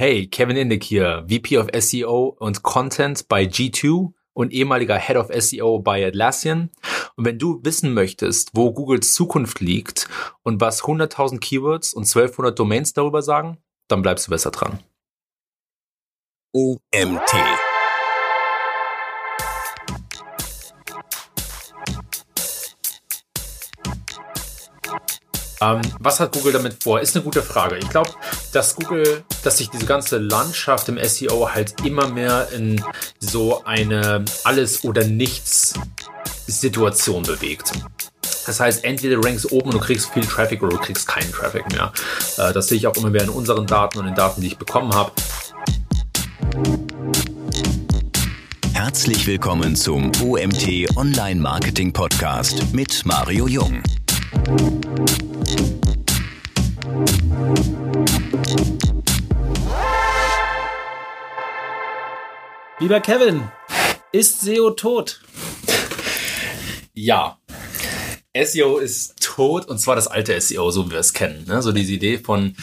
Hey, Kevin Indick hier, VP of SEO und Content bei G2 und ehemaliger Head of SEO bei Atlassian. Und wenn du wissen möchtest, wo Googles Zukunft liegt und was 100.000 Keywords und 1200 Domains darüber sagen, dann bleibst du besser dran. OMT. Ähm, was hat Google damit vor? Ist eine gute Frage. Ich glaube, dass Google, dass sich diese ganze Landschaft im SEO halt immer mehr in so eine Alles- oder Nichts-Situation bewegt. Das heißt, entweder rankst oben und du kriegst viel Traffic oder du kriegst keinen Traffic mehr. Äh, das sehe ich auch immer mehr in unseren Daten und den Daten, die ich bekommen habe. Herzlich willkommen zum OMT Online Marketing Podcast mit Mario Jung. Lieber Kevin, ist SEO tot? Ja. SEO ist tot und zwar das alte SEO, so wie wir es kennen. Ne? So diese Idee von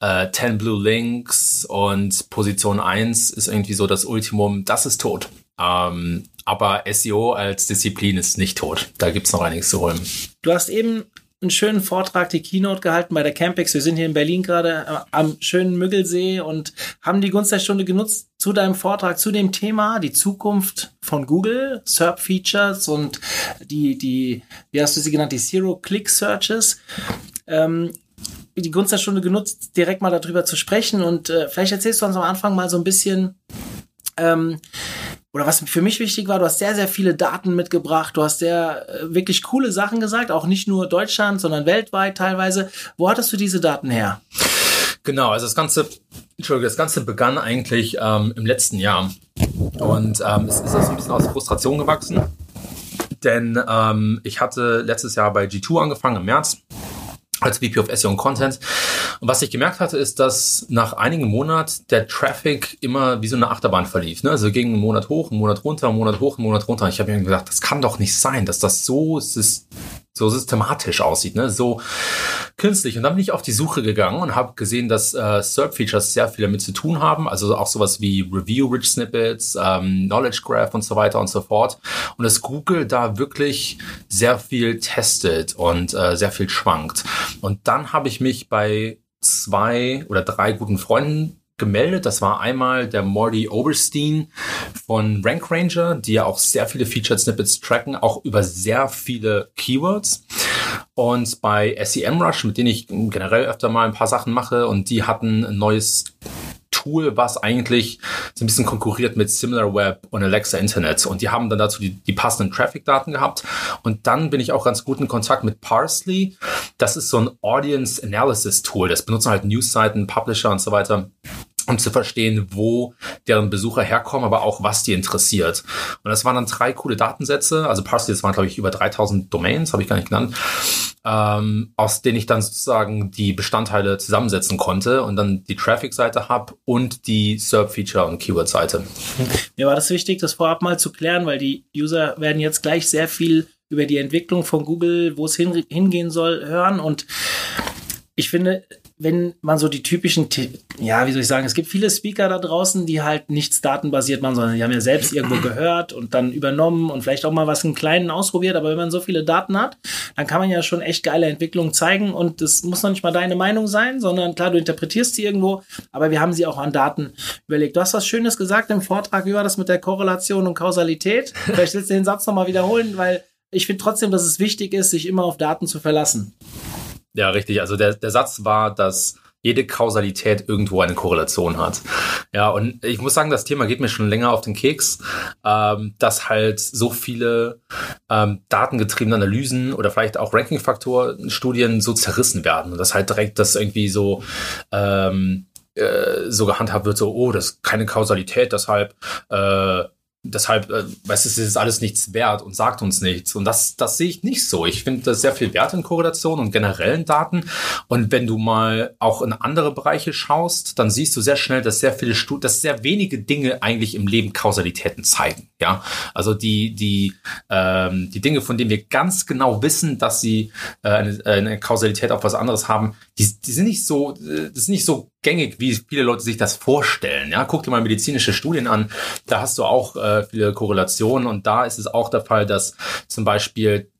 äh, 10 Blue Links und Position 1 ist irgendwie so das Ultimum, das ist tot. Ähm, aber SEO als Disziplin ist nicht tot. Da gibt es noch einiges zu holen. Du hast eben einen schönen Vortrag, die Keynote gehalten bei der Campix. Wir sind hier in Berlin gerade äh, am schönen Müggelsee und haben die Gunst der Stunde genutzt zu deinem Vortrag, zu dem Thema, die Zukunft von Google, SERP-Features und die, die, wie hast du sie genannt, die Zero-Click-Searches. Ähm, die Gunst der Stunde genutzt, direkt mal darüber zu sprechen und äh, vielleicht erzählst du uns am Anfang mal so ein bisschen, ähm, oder was für mich wichtig war, du hast sehr, sehr viele Daten mitgebracht, du hast sehr äh, wirklich coole Sachen gesagt, auch nicht nur Deutschland, sondern weltweit teilweise. Wo hattest du diese Daten her? Genau, also das Ganze, Entschuldigung, das Ganze begann eigentlich ähm, im letzten Jahr. Und ähm, es ist also ein bisschen aus Frustration gewachsen. Denn ähm, ich hatte letztes Jahr bei G2 angefangen im März als VP of SEO und Content. Und was ich gemerkt hatte, ist, dass nach einigen Monaten der Traffic immer wie so eine Achterbahn verlief. Ne? Also ging einen Monat hoch, einen Monat runter, einen Monat hoch, einen Monat runter. Ich habe mir gedacht, das kann doch nicht sein, dass das so, so systematisch aussieht, ne? so künstlich. Und dann bin ich auf die Suche gegangen und habe gesehen, dass äh, SERP-Features sehr viel damit zu tun haben. Also auch sowas wie Review-Rich Snippets, ähm, Knowledge Graph und so weiter und so fort. Und dass Google da wirklich sehr viel testet und äh, sehr viel schwankt. Und dann habe ich mich bei zwei oder drei guten Freunden gemeldet. Das war einmal der Morty Oberstein von Rank Ranger, die ja auch sehr viele Featured Snippets tracken, auch über sehr viele Keywords. Und bei SEMrush, mit denen ich generell öfter mal ein paar Sachen mache, und die hatten ein neues Tool, was eigentlich so ein bisschen konkurriert mit SimilarWeb und Alexa Internet. Und die haben dann dazu die, die passenden Traffic-Daten gehabt. Und dann bin ich auch ganz gut in Kontakt mit Parsley. Das ist so ein Audience Analysis Tool. Das benutzen halt Newsseiten, Publisher und so weiter um zu verstehen, wo deren Besucher herkommen, aber auch was die interessiert. Und das waren dann drei coole Datensätze. Also Parsley, das waren glaube ich über 3000 Domains, habe ich gar nicht genannt, ähm, aus denen ich dann sozusagen die Bestandteile zusammensetzen konnte und dann die Traffic-Seite habe und die SERP-Feature und Keyword-Seite. Mir war das wichtig, das vorab mal zu klären, weil die User werden jetzt gleich sehr viel über die Entwicklung von Google, wo es hin, hingehen soll, hören und ich finde, wenn man so die typischen, ja, wie soll ich sagen, es gibt viele Speaker da draußen, die halt nichts datenbasiert machen, sondern die haben ja selbst irgendwo gehört und dann übernommen und vielleicht auch mal was im Kleinen ausprobiert. Aber wenn man so viele Daten hat, dann kann man ja schon echt geile Entwicklungen zeigen und das muss noch nicht mal deine Meinung sein, sondern klar, du interpretierst sie irgendwo, aber wir haben sie auch an Daten überlegt. Du hast was Schönes gesagt im Vortrag, wie war das mit der Korrelation und Kausalität? Vielleicht willst du den Satz nochmal wiederholen, weil ich finde trotzdem, dass es wichtig ist, sich immer auf Daten zu verlassen. Ja, richtig. Also der, der Satz war, dass jede Kausalität irgendwo eine Korrelation hat. Ja, und ich muss sagen, das Thema geht mir schon länger auf den Keks, ähm, dass halt so viele ähm, datengetriebene Analysen oder vielleicht auch Ranking-Faktor-Studien so zerrissen werden und das halt direkt das irgendwie so ähm, äh, so gehandhabt wird, so, oh, das ist keine Kausalität, deshalb äh, deshalb, äh, weißt du, es ist alles nichts wert und sagt uns nichts. Und das, das sehe ich nicht so. Ich finde da sehr viel Wert in Korrelation und generellen Daten. Und wenn du mal auch in andere Bereiche schaust, dann siehst du sehr schnell, dass sehr viele Studien, dass sehr wenige Dinge eigentlich im Leben Kausalitäten zeigen. Ja, also die, die, ähm, die Dinge, von denen wir ganz genau wissen, dass sie äh, eine, eine Kausalität auf was anderes haben, die, die sind nicht so, äh, das ist nicht so gängig, wie viele Leute sich das vorstellen. Ja, guck dir mal medizinische Studien an. Da hast du auch äh, viele Korrelationen und da ist es auch der Fall, dass zum Beispiel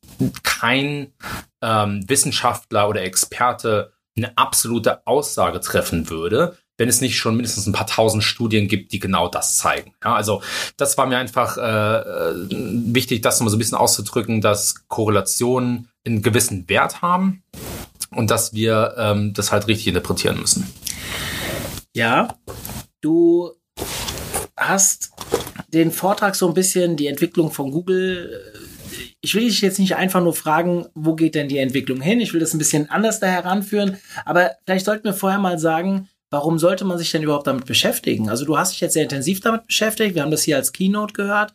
kein ähm, Wissenschaftler oder Experte eine absolute Aussage treffen würde, wenn es nicht schon mindestens ein paar tausend Studien gibt, die genau das zeigen. Ja, also das war mir einfach äh, äh wichtig, das mal so ein bisschen auszudrücken, dass Korrelationen einen gewissen Wert haben und dass wir ähm, das halt richtig interpretieren müssen. Ja, du hast den Vortrag so ein bisschen die Entwicklung von Google ich will dich jetzt nicht einfach nur fragen, wo geht denn die Entwicklung hin? Ich will das ein bisschen anders da heranführen. Aber vielleicht sollten wir vorher mal sagen, warum sollte man sich denn überhaupt damit beschäftigen? Also du hast dich jetzt sehr intensiv damit beschäftigt. Wir haben das hier als Keynote gehört.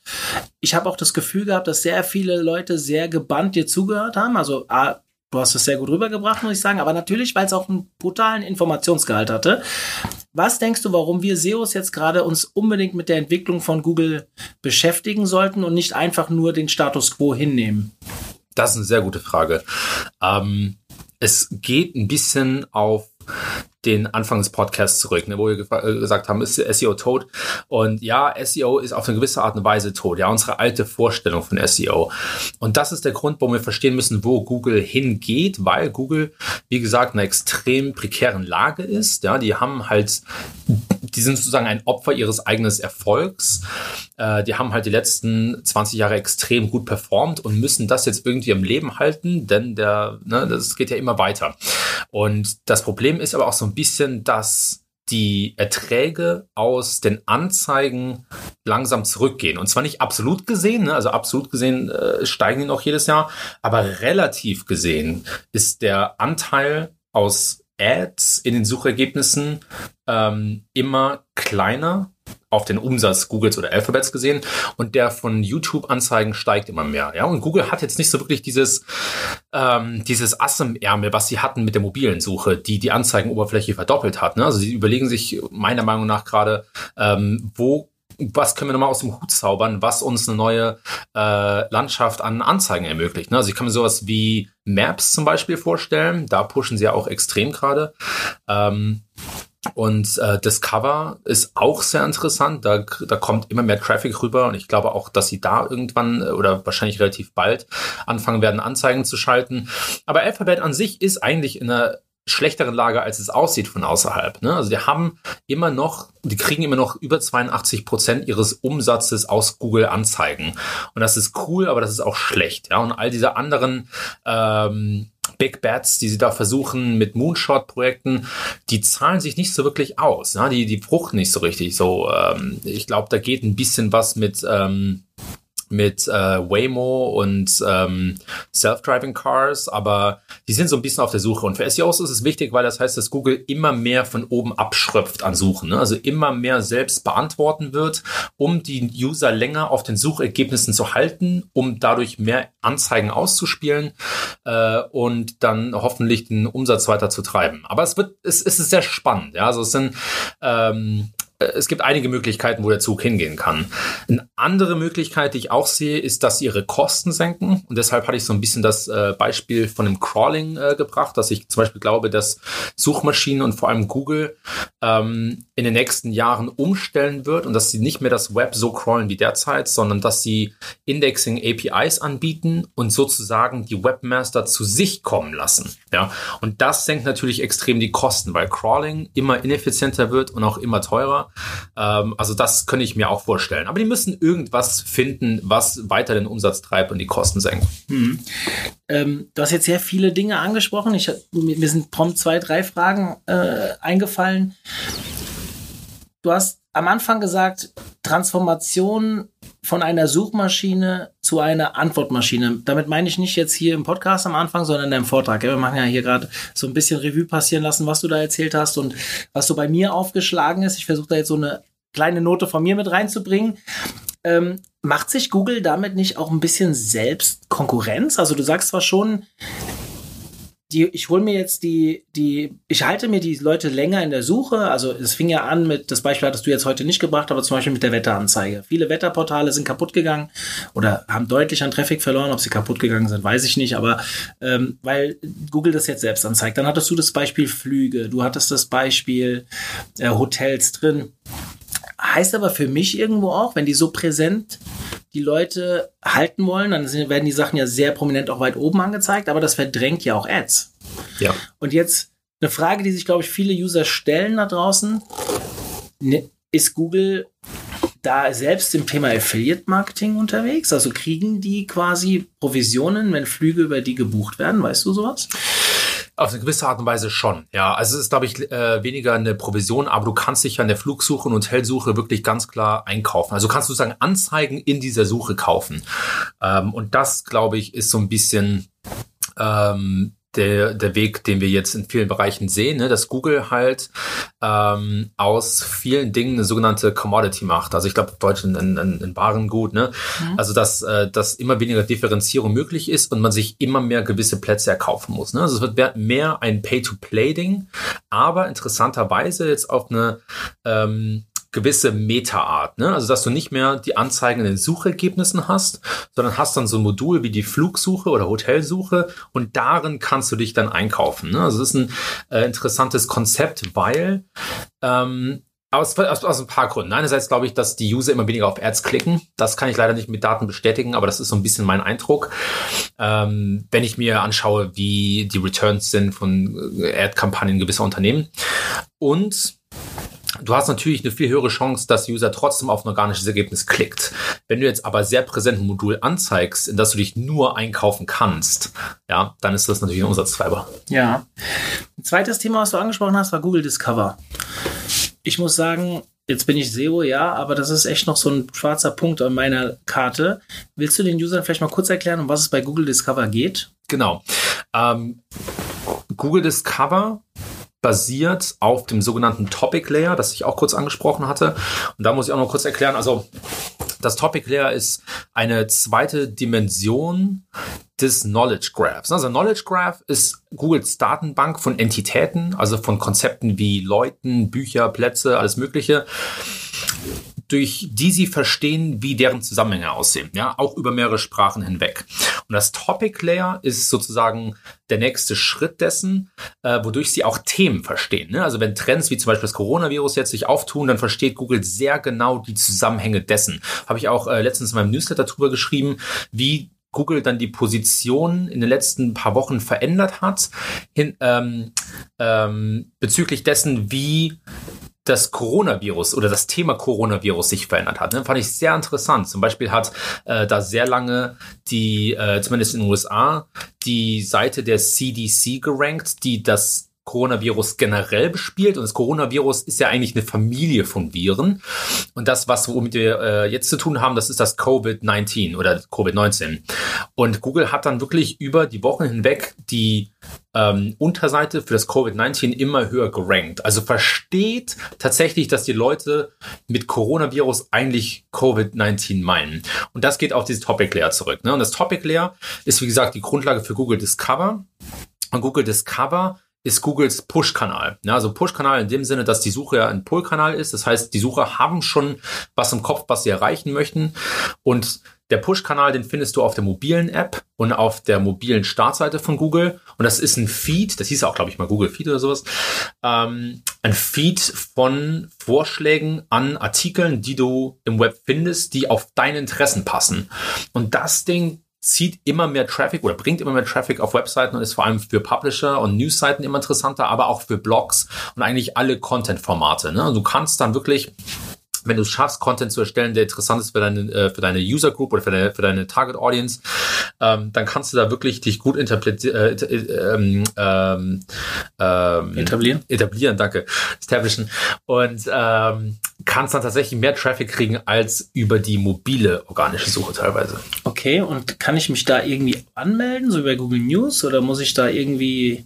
Ich habe auch das Gefühl gehabt, dass sehr viele Leute sehr gebannt dir zugehört haben. Also A, du hast es sehr gut rübergebracht, muss ich sagen. Aber natürlich, weil es auch einen brutalen Informationsgehalt hatte. Was denkst du, warum wir SEOs jetzt gerade uns unbedingt mit der Entwicklung von Google beschäftigen sollten und nicht einfach nur den Status quo hinnehmen? Das ist eine sehr gute Frage. Ähm, es geht ein bisschen auf den Anfang des Podcasts zurück, ne, wo wir äh, gesagt haben, ist SEO tot? Und ja, SEO ist auf eine gewisse Art und Weise tot. Ja, unsere alte Vorstellung von SEO. Und das ist der Grund, warum wir verstehen müssen, wo Google hingeht, weil Google, wie gesagt, in einer extrem prekären Lage ist. Ja, die haben halt, die sind sozusagen ein Opfer ihres eigenen Erfolgs. Äh, die haben halt die letzten 20 Jahre extrem gut performt und müssen das jetzt irgendwie im Leben halten, denn der, ne, das geht ja immer weiter. Und das Problem ist aber auch so ein bisschen, dass die Erträge aus den Anzeigen langsam zurückgehen. Und zwar nicht absolut gesehen, ne? also absolut gesehen äh, steigen die noch jedes Jahr, aber relativ gesehen ist der Anteil aus Ads in den Suchergebnissen ähm, immer kleiner auf den Umsatz Googles oder Alphabets gesehen und der von YouTube-Anzeigen steigt immer mehr. Ja, und Google hat jetzt nicht so wirklich dieses ähm, dieses Ass im Ärmel, was sie hatten mit der mobilen Suche, die die Anzeigenoberfläche verdoppelt hat. Ne? Also sie überlegen sich meiner Meinung nach gerade, ähm, wo was können wir nochmal aus dem Hut zaubern, was uns eine neue äh, Landschaft an Anzeigen ermöglicht. Ne? Also ich kann mir sowas wie Maps zum Beispiel vorstellen. Da pushen sie ja auch extrem gerade. Ähm, und äh, Discover ist auch sehr interessant. Da, da kommt immer mehr Traffic rüber und ich glaube auch, dass sie da irgendwann äh, oder wahrscheinlich relativ bald anfangen werden, Anzeigen zu schalten. Aber Alphabet an sich ist eigentlich in einer schlechteren Lage, als es aussieht von außerhalb. Ne? Also die haben immer noch, die kriegen immer noch über 82 Prozent ihres Umsatzes aus Google Anzeigen. Und das ist cool, aber das ist auch schlecht. Ja, und all diese anderen ähm, Big Bats, die sie da versuchen mit Moonshot-Projekten, die zahlen sich nicht so wirklich aus. Ja? Die, die fruchten nicht so richtig. So, ähm, ich glaube, da geht ein bisschen was mit ähm, mit äh, Waymo und ähm, Self-Driving Cars, aber die sind so ein bisschen auf der Suche. Und für SEOs ist es wichtig, weil das heißt, dass Google immer mehr von oben abschröpft an Suchen, ne? also immer mehr selbst beantworten wird, um die User länger auf den Suchergebnissen zu halten, um dadurch mehr Anzeigen auszuspielen äh, und dann hoffentlich den Umsatz weiter zu treiben. Aber es wird, es, es ist sehr spannend. Ja? Also es sind ähm, es gibt einige Möglichkeiten, wo der Zug hingehen kann. Eine andere Möglichkeit, die ich auch sehe, ist, dass sie ihre Kosten senken. Und deshalb hatte ich so ein bisschen das äh, Beispiel von dem Crawling äh, gebracht, dass ich zum Beispiel glaube, dass Suchmaschinen und vor allem Google ähm, in den nächsten Jahren umstellen wird und dass sie nicht mehr das Web so crawlen wie derzeit, sondern dass sie Indexing APIs anbieten und sozusagen die Webmaster zu sich kommen lassen. Ja, und das senkt natürlich extrem die Kosten, weil Crawling immer ineffizienter wird und auch immer teurer. Ähm, also das könnte ich mir auch vorstellen. Aber die müssen irgendwas finden, was weiter den Umsatz treibt und die Kosten senkt. Hm. Ähm, du hast jetzt sehr viele Dinge angesprochen. Ich, mir sind prompt zwei, drei Fragen äh, eingefallen. Du hast am Anfang gesagt, Transformation von einer Suchmaschine zu einer Antwortmaschine. Damit meine ich nicht jetzt hier im Podcast am Anfang, sondern in deinem Vortrag. Wir machen ja hier gerade so ein bisschen Revue passieren lassen, was du da erzählt hast und was so bei mir aufgeschlagen ist. Ich versuche da jetzt so eine kleine Note von mir mit reinzubringen. Ähm, macht sich Google damit nicht auch ein bisschen selbst Konkurrenz? Also du sagst zwar schon, die, ich hole mir jetzt die, die, ich halte mir die Leute länger in der Suche. Also es fing ja an mit, das Beispiel hattest du jetzt heute nicht gebracht, aber zum Beispiel mit der Wetteranzeige. Viele Wetterportale sind kaputt gegangen oder haben deutlich an Traffic verloren. Ob sie kaputt gegangen sind, weiß ich nicht, aber ähm, weil Google das jetzt selbst anzeigt. Dann hattest du das Beispiel Flüge, du hattest das Beispiel äh, Hotels drin. Heißt aber für mich irgendwo auch, wenn die so präsent die Leute halten wollen, dann sind, werden die Sachen ja sehr prominent auch weit oben angezeigt, aber das verdrängt ja auch Ads. Ja. Und jetzt eine Frage, die sich, glaube ich, viele User stellen da draußen. Ne, ist Google da selbst im Thema Affiliate Marketing unterwegs? Also kriegen die quasi Provisionen, wenn Flüge über die gebucht werden? Weißt du sowas? Auf eine gewisse Art und Weise schon, ja. Also es ist, glaube ich, äh, weniger eine Provision, aber du kannst dich ja in der Flugsuche und Hotelsuche wirklich ganz klar einkaufen. Also kannst du sagen, Anzeigen in dieser Suche kaufen. Ähm, und das, glaube ich, ist so ein bisschen ähm, der, der Weg, den wir jetzt in vielen Bereichen sehen, ne, dass Google halt ähm, aus vielen Dingen eine sogenannte Commodity macht. Also ich glaube, Deutsch in, in, in Warengut, ne? Mhm. Also dass, äh, dass immer weniger Differenzierung möglich ist und man sich immer mehr gewisse Plätze erkaufen muss. Ne? Also es wird mehr ein Pay-to-Play-Ding, aber interessanterweise jetzt auf eine ähm, gewisse Meta-Art. Ne? Also, dass du nicht mehr die Anzeigen in den Suchergebnissen hast, sondern hast dann so ein Modul wie die Flugsuche oder Hotelsuche und darin kannst du dich dann einkaufen. Ne? Also, das ist ein äh, interessantes Konzept, weil ähm, aus, aus, aus ein paar Gründen. Einerseits glaube ich, dass die User immer weniger auf Ads klicken. Das kann ich leider nicht mit Daten bestätigen, aber das ist so ein bisschen mein Eindruck. Ähm, wenn ich mir anschaue, wie die Returns sind von äh, Ad-Kampagnen gewisser Unternehmen. Und Du hast natürlich eine viel höhere Chance, dass der User trotzdem auf ein organisches Ergebnis klickt. Wenn du jetzt aber sehr präsent ein Modul anzeigst, in das du dich nur einkaufen kannst, ja, dann ist das natürlich ein Umsatztreiber. Ja. Ein zweites Thema, was du angesprochen hast, war Google Discover. Ich muss sagen, jetzt bin ich SEO, ja, aber das ist echt noch so ein schwarzer Punkt an meiner Karte. Willst du den Usern vielleicht mal kurz erklären, um was es bei Google Discover geht? Genau. Ähm, Google Discover basiert auf dem sogenannten Topic Layer, das ich auch kurz angesprochen hatte. Und da muss ich auch noch kurz erklären, also das Topic Layer ist eine zweite Dimension des Knowledge Graphs. Also Knowledge Graph ist Googles Datenbank von Entitäten, also von Konzepten wie Leuten, Bücher, Plätze, alles Mögliche durch die sie verstehen, wie deren Zusammenhänge aussehen, ja, auch über mehrere Sprachen hinweg. Und das Topic Layer ist sozusagen der nächste Schritt dessen, äh, wodurch sie auch Themen verstehen. Ne? Also wenn Trends wie zum Beispiel das Coronavirus jetzt sich auftun, dann versteht Google sehr genau die Zusammenhänge dessen. Habe ich auch äh, letztens in meinem Newsletter drüber geschrieben, wie Google dann die Position in den letzten paar Wochen verändert hat, hin, ähm, ähm, bezüglich dessen, wie das Coronavirus oder das Thema Coronavirus sich verändert hat. Ne? Fand ich sehr interessant. Zum Beispiel hat äh, da sehr lange die, äh, zumindest in den USA, die Seite der CDC gerankt, die das Coronavirus generell bespielt. Und das Coronavirus ist ja eigentlich eine Familie von Viren. Und das, was womit wir äh, jetzt zu tun haben, das ist das Covid-19 oder Covid-19. Und Google hat dann wirklich über die Wochen hinweg die ähm, Unterseite für das Covid-19 immer höher gerankt. Also versteht tatsächlich, dass die Leute mit Coronavirus eigentlich Covid-19 meinen. Und das geht auf dieses Topic Layer zurück. Ne? Und das Topic Layer ist, wie gesagt, die Grundlage für Google Discover. Und Google Discover ist Googles Push-Kanal. Ja, also Push-Kanal in dem Sinne, dass die Suche ja ein Pull-Kanal ist. Das heißt, die Sucher haben schon was im Kopf, was sie erreichen möchten. Und der Push-Kanal, den findest du auf der mobilen App und auf der mobilen Startseite von Google. Und das ist ein Feed, das hieß auch, glaube ich, mal Google Feed oder sowas. Ähm, ein Feed von Vorschlägen an Artikeln, die du im Web findest, die auf deine Interessen passen. Und das Ding zieht immer mehr Traffic oder bringt immer mehr Traffic auf Webseiten und ist vor allem für Publisher und Newsseiten immer interessanter, aber auch für Blogs und eigentlich alle Content-Formate. Ne? Du kannst dann wirklich wenn du es schaffst, Content zu erstellen, der interessant ist für deine, äh, für deine User Group oder für deine, für deine Target Audience, ähm, dann kannst du da wirklich dich gut interpretieren, äh, ähm, ähm, ähm, etablieren. Etablieren, danke. Establishen. Und ähm, kannst dann tatsächlich mehr Traffic kriegen als über die mobile organische Suche teilweise. Okay, und kann ich mich da irgendwie anmelden, so bei Google News, oder muss ich da irgendwie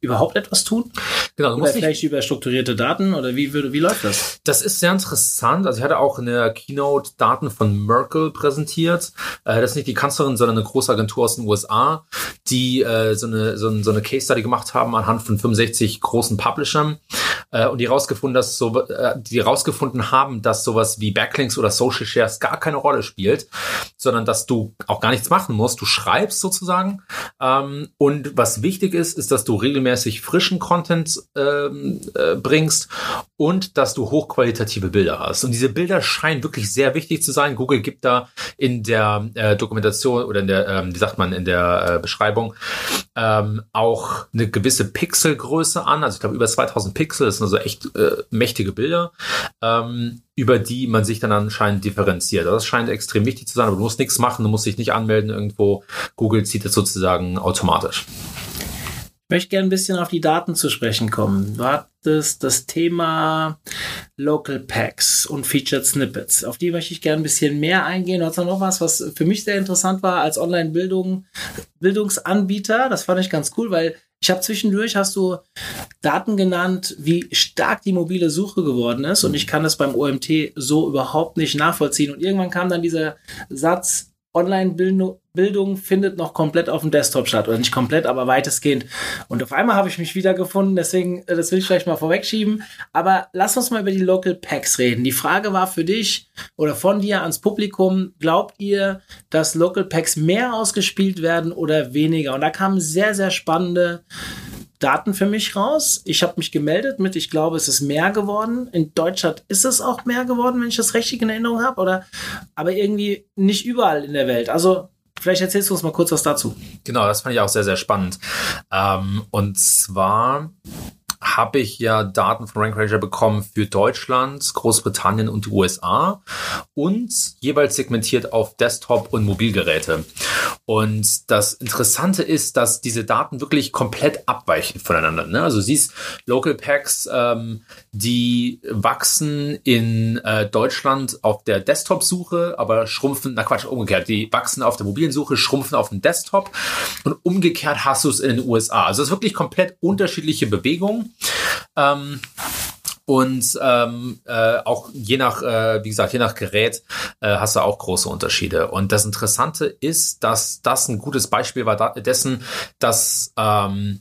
überhaupt etwas tun? Genau, Oder vielleicht über strukturierte Daten oder wie würde, wie läuft das? das ist sehr interessant. Also ich hatte auch in der Keynote Daten von Merkel präsentiert. Äh, das ist nicht die Kanzlerin, sondern eine große Agentur aus den USA, die äh, so, eine, so, ein, so eine Case Study gemacht haben anhand von 65 großen Publishern äh, und die rausgefunden, dass so, äh, die rausgefunden haben, dass sowas wie Backlinks oder Social Shares gar keine Rolle spielt, sondern dass du auch gar nichts machen musst. Du schreibst sozusagen. Ähm, und was wichtig ist, ist, dass du regelmäßig frischen Content ähm, äh, bringst und dass du hochqualitative Bilder hast. Und diese Bilder scheinen wirklich sehr wichtig zu sein. Google gibt da in der äh, Dokumentation oder in der, ähm, wie sagt man, in der äh, Beschreibung ähm, auch eine gewisse Pixelgröße an. Also ich glaube über 2000 Pixel, das sind also echt äh, mächtige Bilder, ähm, über die man sich dann anscheinend differenziert. Das scheint extrem wichtig zu sein, aber du musst nichts machen, du musst dich nicht anmelden irgendwo. Google zieht es sozusagen automatisch. Ich möchte gerne ein bisschen auf die Daten zu sprechen kommen. Du hattest das Thema Local Packs und Featured Snippets. Auf die möchte ich gerne ein bisschen mehr eingehen. Du hast noch was, was für mich sehr interessant war als Online-Bildung, Bildungsanbieter. Das fand ich ganz cool, weil ich habe zwischendurch hast du Daten genannt, wie stark die mobile Suche geworden ist und ich kann das beim OMT so überhaupt nicht nachvollziehen. Und irgendwann kam dann dieser Satz, Online-Bildung findet noch komplett auf dem Desktop statt. Oder nicht komplett, aber weitestgehend. Und auf einmal habe ich mich wiedergefunden, deswegen, äh, das will ich vielleicht mal vorwegschieben. Aber lass uns mal über die Local Packs reden. Die Frage war für dich oder von dir ans Publikum, glaubt ihr, dass Local Packs mehr ausgespielt werden oder weniger? Und da kamen sehr, sehr spannende Daten für mich raus. Ich habe mich gemeldet mit, ich glaube, es ist mehr geworden. In Deutschland ist es auch mehr geworden, wenn ich das richtig in Erinnerung habe, oder? Aber irgendwie nicht überall in der Welt. Also vielleicht erzählst du uns mal kurz was dazu. Genau, das fand ich auch sehr, sehr spannend. Ähm, und zwar habe ich ja Daten von Rank Ranger bekommen für Deutschland, Großbritannien und die USA und jeweils segmentiert auf Desktop und Mobilgeräte. Und das Interessante ist, dass diese Daten wirklich komplett abweichen voneinander. Ne? Also siehst Local Packs, ähm, die wachsen in äh, Deutschland auf der Desktop-Suche, aber schrumpfen, na Quatsch, umgekehrt, die wachsen auf der mobilen Suche, schrumpfen auf dem Desktop und umgekehrt hast du es in den USA. Also es ist wirklich komplett unterschiedliche Bewegungen. Ähm, und ähm, äh, auch je nach, äh, wie gesagt, je nach Gerät äh, hast du auch große Unterschiede. Und das Interessante ist, dass das ein gutes Beispiel war da dessen, dass ähm,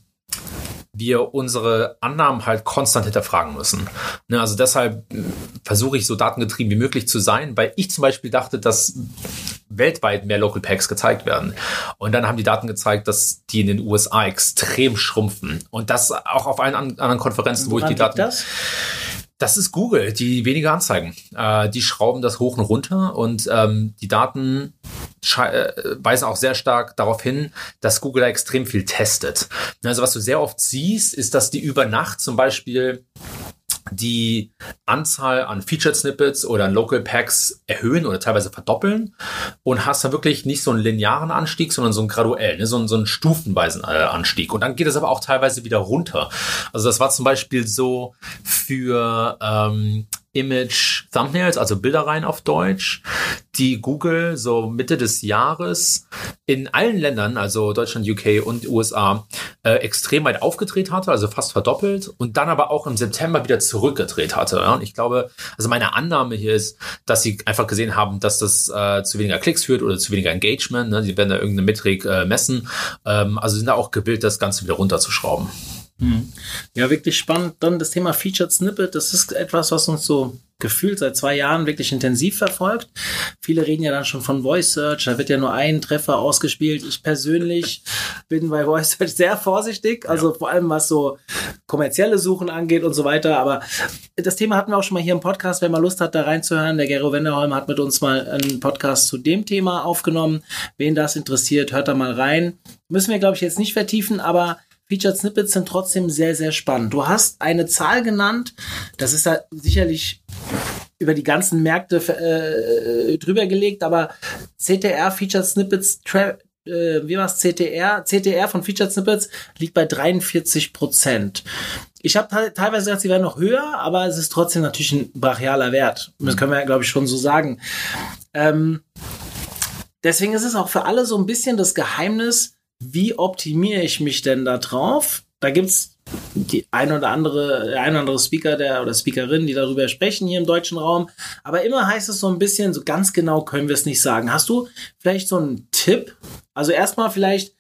wir unsere Annahmen halt konstant hinterfragen müssen. Ne, also deshalb äh, versuche ich so datengetrieben wie möglich zu sein, weil ich zum Beispiel dachte, dass weltweit mehr Local Packs gezeigt werden. Und dann haben die Daten gezeigt, dass die in den USA extrem schrumpfen. Und das auch auf allen anderen Konferenzen, wo ich die Daten. Das? Das ist Google, die weniger anzeigen. Äh, die schrauben das hoch und runter und ähm, die Daten äh, weisen auch sehr stark darauf hin, dass Google da extrem viel testet. Also was du sehr oft siehst, ist, dass die über Nacht zum Beispiel die Anzahl an Featured Snippets oder an Local Packs erhöhen oder teilweise verdoppeln und hast dann wirklich nicht so einen linearen Anstieg, sondern so einen graduellen, ne? so, einen, so einen stufenweisen äh, Anstieg. Und dann geht es aber auch teilweise wieder runter. Also das war zum Beispiel so für ähm, Image Thumbnails, also Bilderreihen auf Deutsch, die Google so Mitte des Jahres in allen Ländern, also Deutschland, UK und USA, äh, extrem weit aufgedreht hatte, also fast verdoppelt und dann aber auch im September wieder zurückgedreht hatte. Ja? Und ich glaube, also meine Annahme hier ist, dass sie einfach gesehen haben, dass das äh, zu weniger Klicks führt oder zu weniger Engagement. Ne? Die werden da irgendeine Metrik äh, messen. Ähm, also sind da auch gewillt, das Ganze wieder runterzuschrauben. Hm. Ja, wirklich spannend. Dann das Thema Featured Snippet, das ist etwas, was uns so gefühlt seit zwei Jahren wirklich intensiv verfolgt. Viele reden ja dann schon von Voice Search, da wird ja nur ein Treffer ausgespielt. Ich persönlich bin bei Voice Search sehr vorsichtig, also ja. vor allem was so kommerzielle Suchen angeht und so weiter. Aber das Thema hatten wir auch schon mal hier im Podcast, wenn man Lust hat, da reinzuhören. Der Gero Wenderholm hat mit uns mal einen Podcast zu dem Thema aufgenommen. Wen das interessiert, hört da mal rein. Müssen wir, glaube ich, jetzt nicht vertiefen, aber Featured Snippets sind trotzdem sehr, sehr spannend. Du hast eine Zahl genannt, das ist da sicherlich über die ganzen Märkte äh, drüber gelegt, aber CTR Featured Snippets, äh, wie war es, CTR? CTR von Featured Snippets liegt bei 43 Prozent. Ich habe teilweise gedacht, sie wären noch höher, aber es ist trotzdem natürlich ein brachialer Wert. Das können wir, glaube ich, schon so sagen. Ähm, deswegen ist es auch für alle so ein bisschen das Geheimnis, wie optimiere ich mich denn da drauf? da gibt's die ein oder andere, der ein oder andere Speaker der, oder Speakerin, die darüber sprechen hier im deutschen Raum. Aber immer heißt es so ein bisschen, so ganz genau können wir es nicht sagen. Hast du vielleicht so einen Tipp? Also erstmal vielleicht,